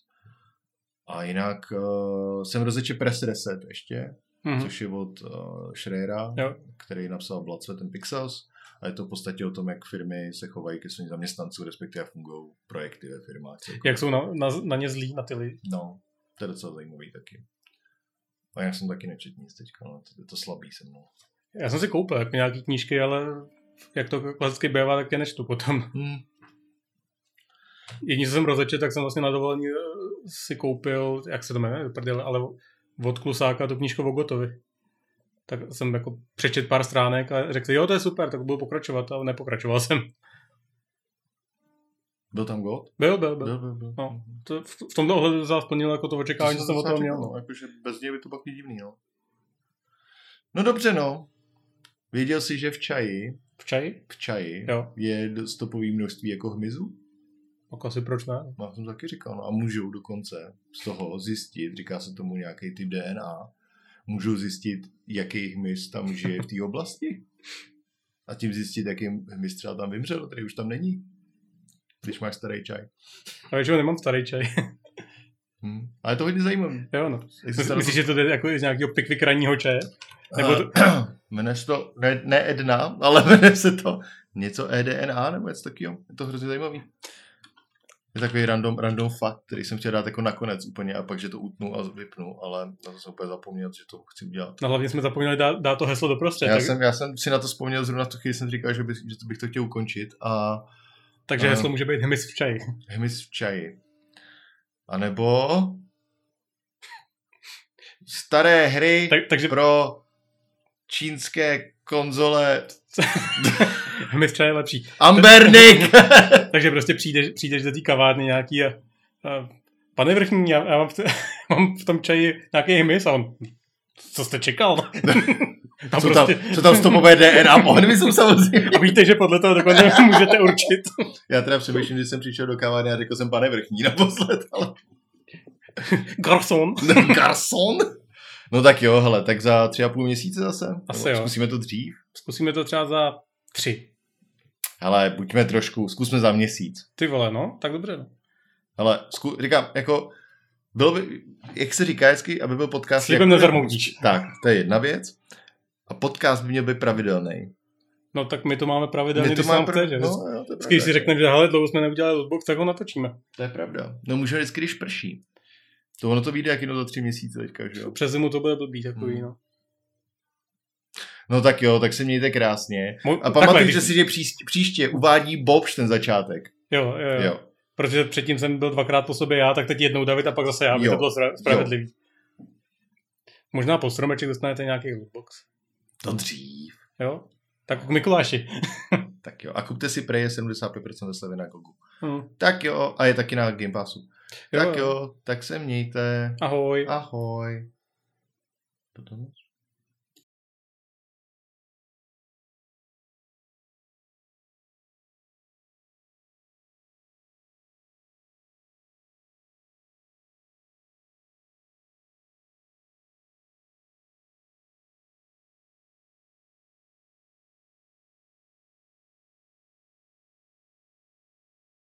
A jinak uh, jsem rozečet Press Reset ještě, Mhm. což je od uh, Schreiera, Jo. který napsal Sweat and Pixels. A je to v podstatě o tom, jak firmy se chovají ke svým zaměstnancům, respektive jak fungují projekty ve firmách. Jak jsou na, na, na ně zlí, na ty lidi. No, to je docela zajímavý taky. A já jsem taky nečet nic teďka, no, to je to slabý se mnou. Já jsem si koupil jako nějaký knížky, ale jak to klasicky bývá, tak je nečtu potom. Hmm. Jediný, co jsem rozečet, tak jsem vlastně na dovolení eh, si koupil, jak se to jmenuje, prdele, ale od Klusáka tu knížku o Gotovi. Tak jsem jako přečet pár stránek a řekl si, jo, to je super, tak budu pokračovat, ale nepokračoval jsem. Byl tam God? Byl, byl, byl. Byl, byl, byl. No, to v, v tomto ohledu zase splnil jako to očekávání, co jsem od toho měl. No, jakože bez něj by to pak divný, no. No dobře, no. Věděl jsi, že v čaji, V čaji? v čaji Jo. je stopový množství jako hmyzu? Tak asi proč ne? No, já jsem taky říkal, no a můžou dokonce z toho zjistit, říká se tomu nějaký typ DNA, můžou zjistit, jaký hmyz tam žije v té oblasti. A tím zjistit, jaký hmyz třeba tam vymřel, který už tam není. Když máš starý čaj. A většinou nemám starý čaj. [laughs] Hm. Ale je to hodně zajímavé. jo, no. Myslíš, že to jde jako z nějakého pikvik ranního čaje? Nebo to, [clears throat] Jmenuje se to, ne, ne Edna, ale [laughs] jmenuje se to něco EDNA nebo něco takového. Je to hrozně zajímavý. Je takový random, random fakt, který jsem chtěl dát jako nakonec úplně a pak, že to utnu a vypnu, ale na to jsem úplně zapomněl, že to chci udělat. no hlavně jsme zapomněli dát, dát to heslo doprostřed. Já tak, jsem, já jsem si na to vzpomněl zrovna v tu chvíli, jsem říkal, že, by, že to bych to chtěl ukončit a takže ano. heslo může být hmyz v čaji. hmyz v čaji. A nebo staré hry Tak, takže pro čínské konzole [laughs] [laughs] hmyz je lepší. Ambernick! [laughs] Takže prostě přijdeš, přijdeš do té kavárny nějaký a, a pane vrchní, já, já mám, v, [laughs] mám v tom čaji nějaký hmyz a on, co jste čekal? Tam co, tam, prostě, co tam stopové DNA po hmyzu samozřejmě. a víte, že podle toho dokonce můžete určit. Já teda přemýšlím, že jsem přišel do kavárny a řekl jsem pane vrchní naposled, ale Garçon. garçon. No tak jo, hele, tak za tři a půl měsíce zase. Asi jo. Zkusíme to dřív. Zkusíme to třeba za tři. Hele, buďme trošku, zkusme za měsíc. Ty vole, no, tak dobře. No. Ale zku, říkám, jako, bylo by, jak se říká hezky, aby byl podcast... Slibem jako- nezarmoutíš. Tak, to je jedna věc. A podcast by měl být pravidelný. no tak my to máme pravidelně, když má nám prav- chce, že? No, jo, to Vždycky, když si řekneme, že hele, dlouho jsme neudělali lootbox, tak ho natočíme. To je pravda. No můžeme vždycky, když prší. To ono to vyjde jak jedno za tři měsíce teďka, že jo? Přes zimu to bude blbý takový, Hmm. no. No tak jo, tak se mějte krásně. A pamatujte když- si, že příště, příště uvádí Bobš ten začátek. Jo, jo, jo. Jo. Protože předtím jsem byl dvakrát po sobě já, tak teď jednou David a pak zase já, aby Jo. to bylo spra- spravedlivý. Možná po stromeček dostanete nějaký lootbox. To dřív. Jo? Tak k Mikuláši. [laughs] Tak jo. A kupte si Preje 75% slevy na Gogu. Hm. Tak jo. A je taky na Game Passu. Jo, Tak jo. Tak se mějte. Ahoj. Ahoj. Potom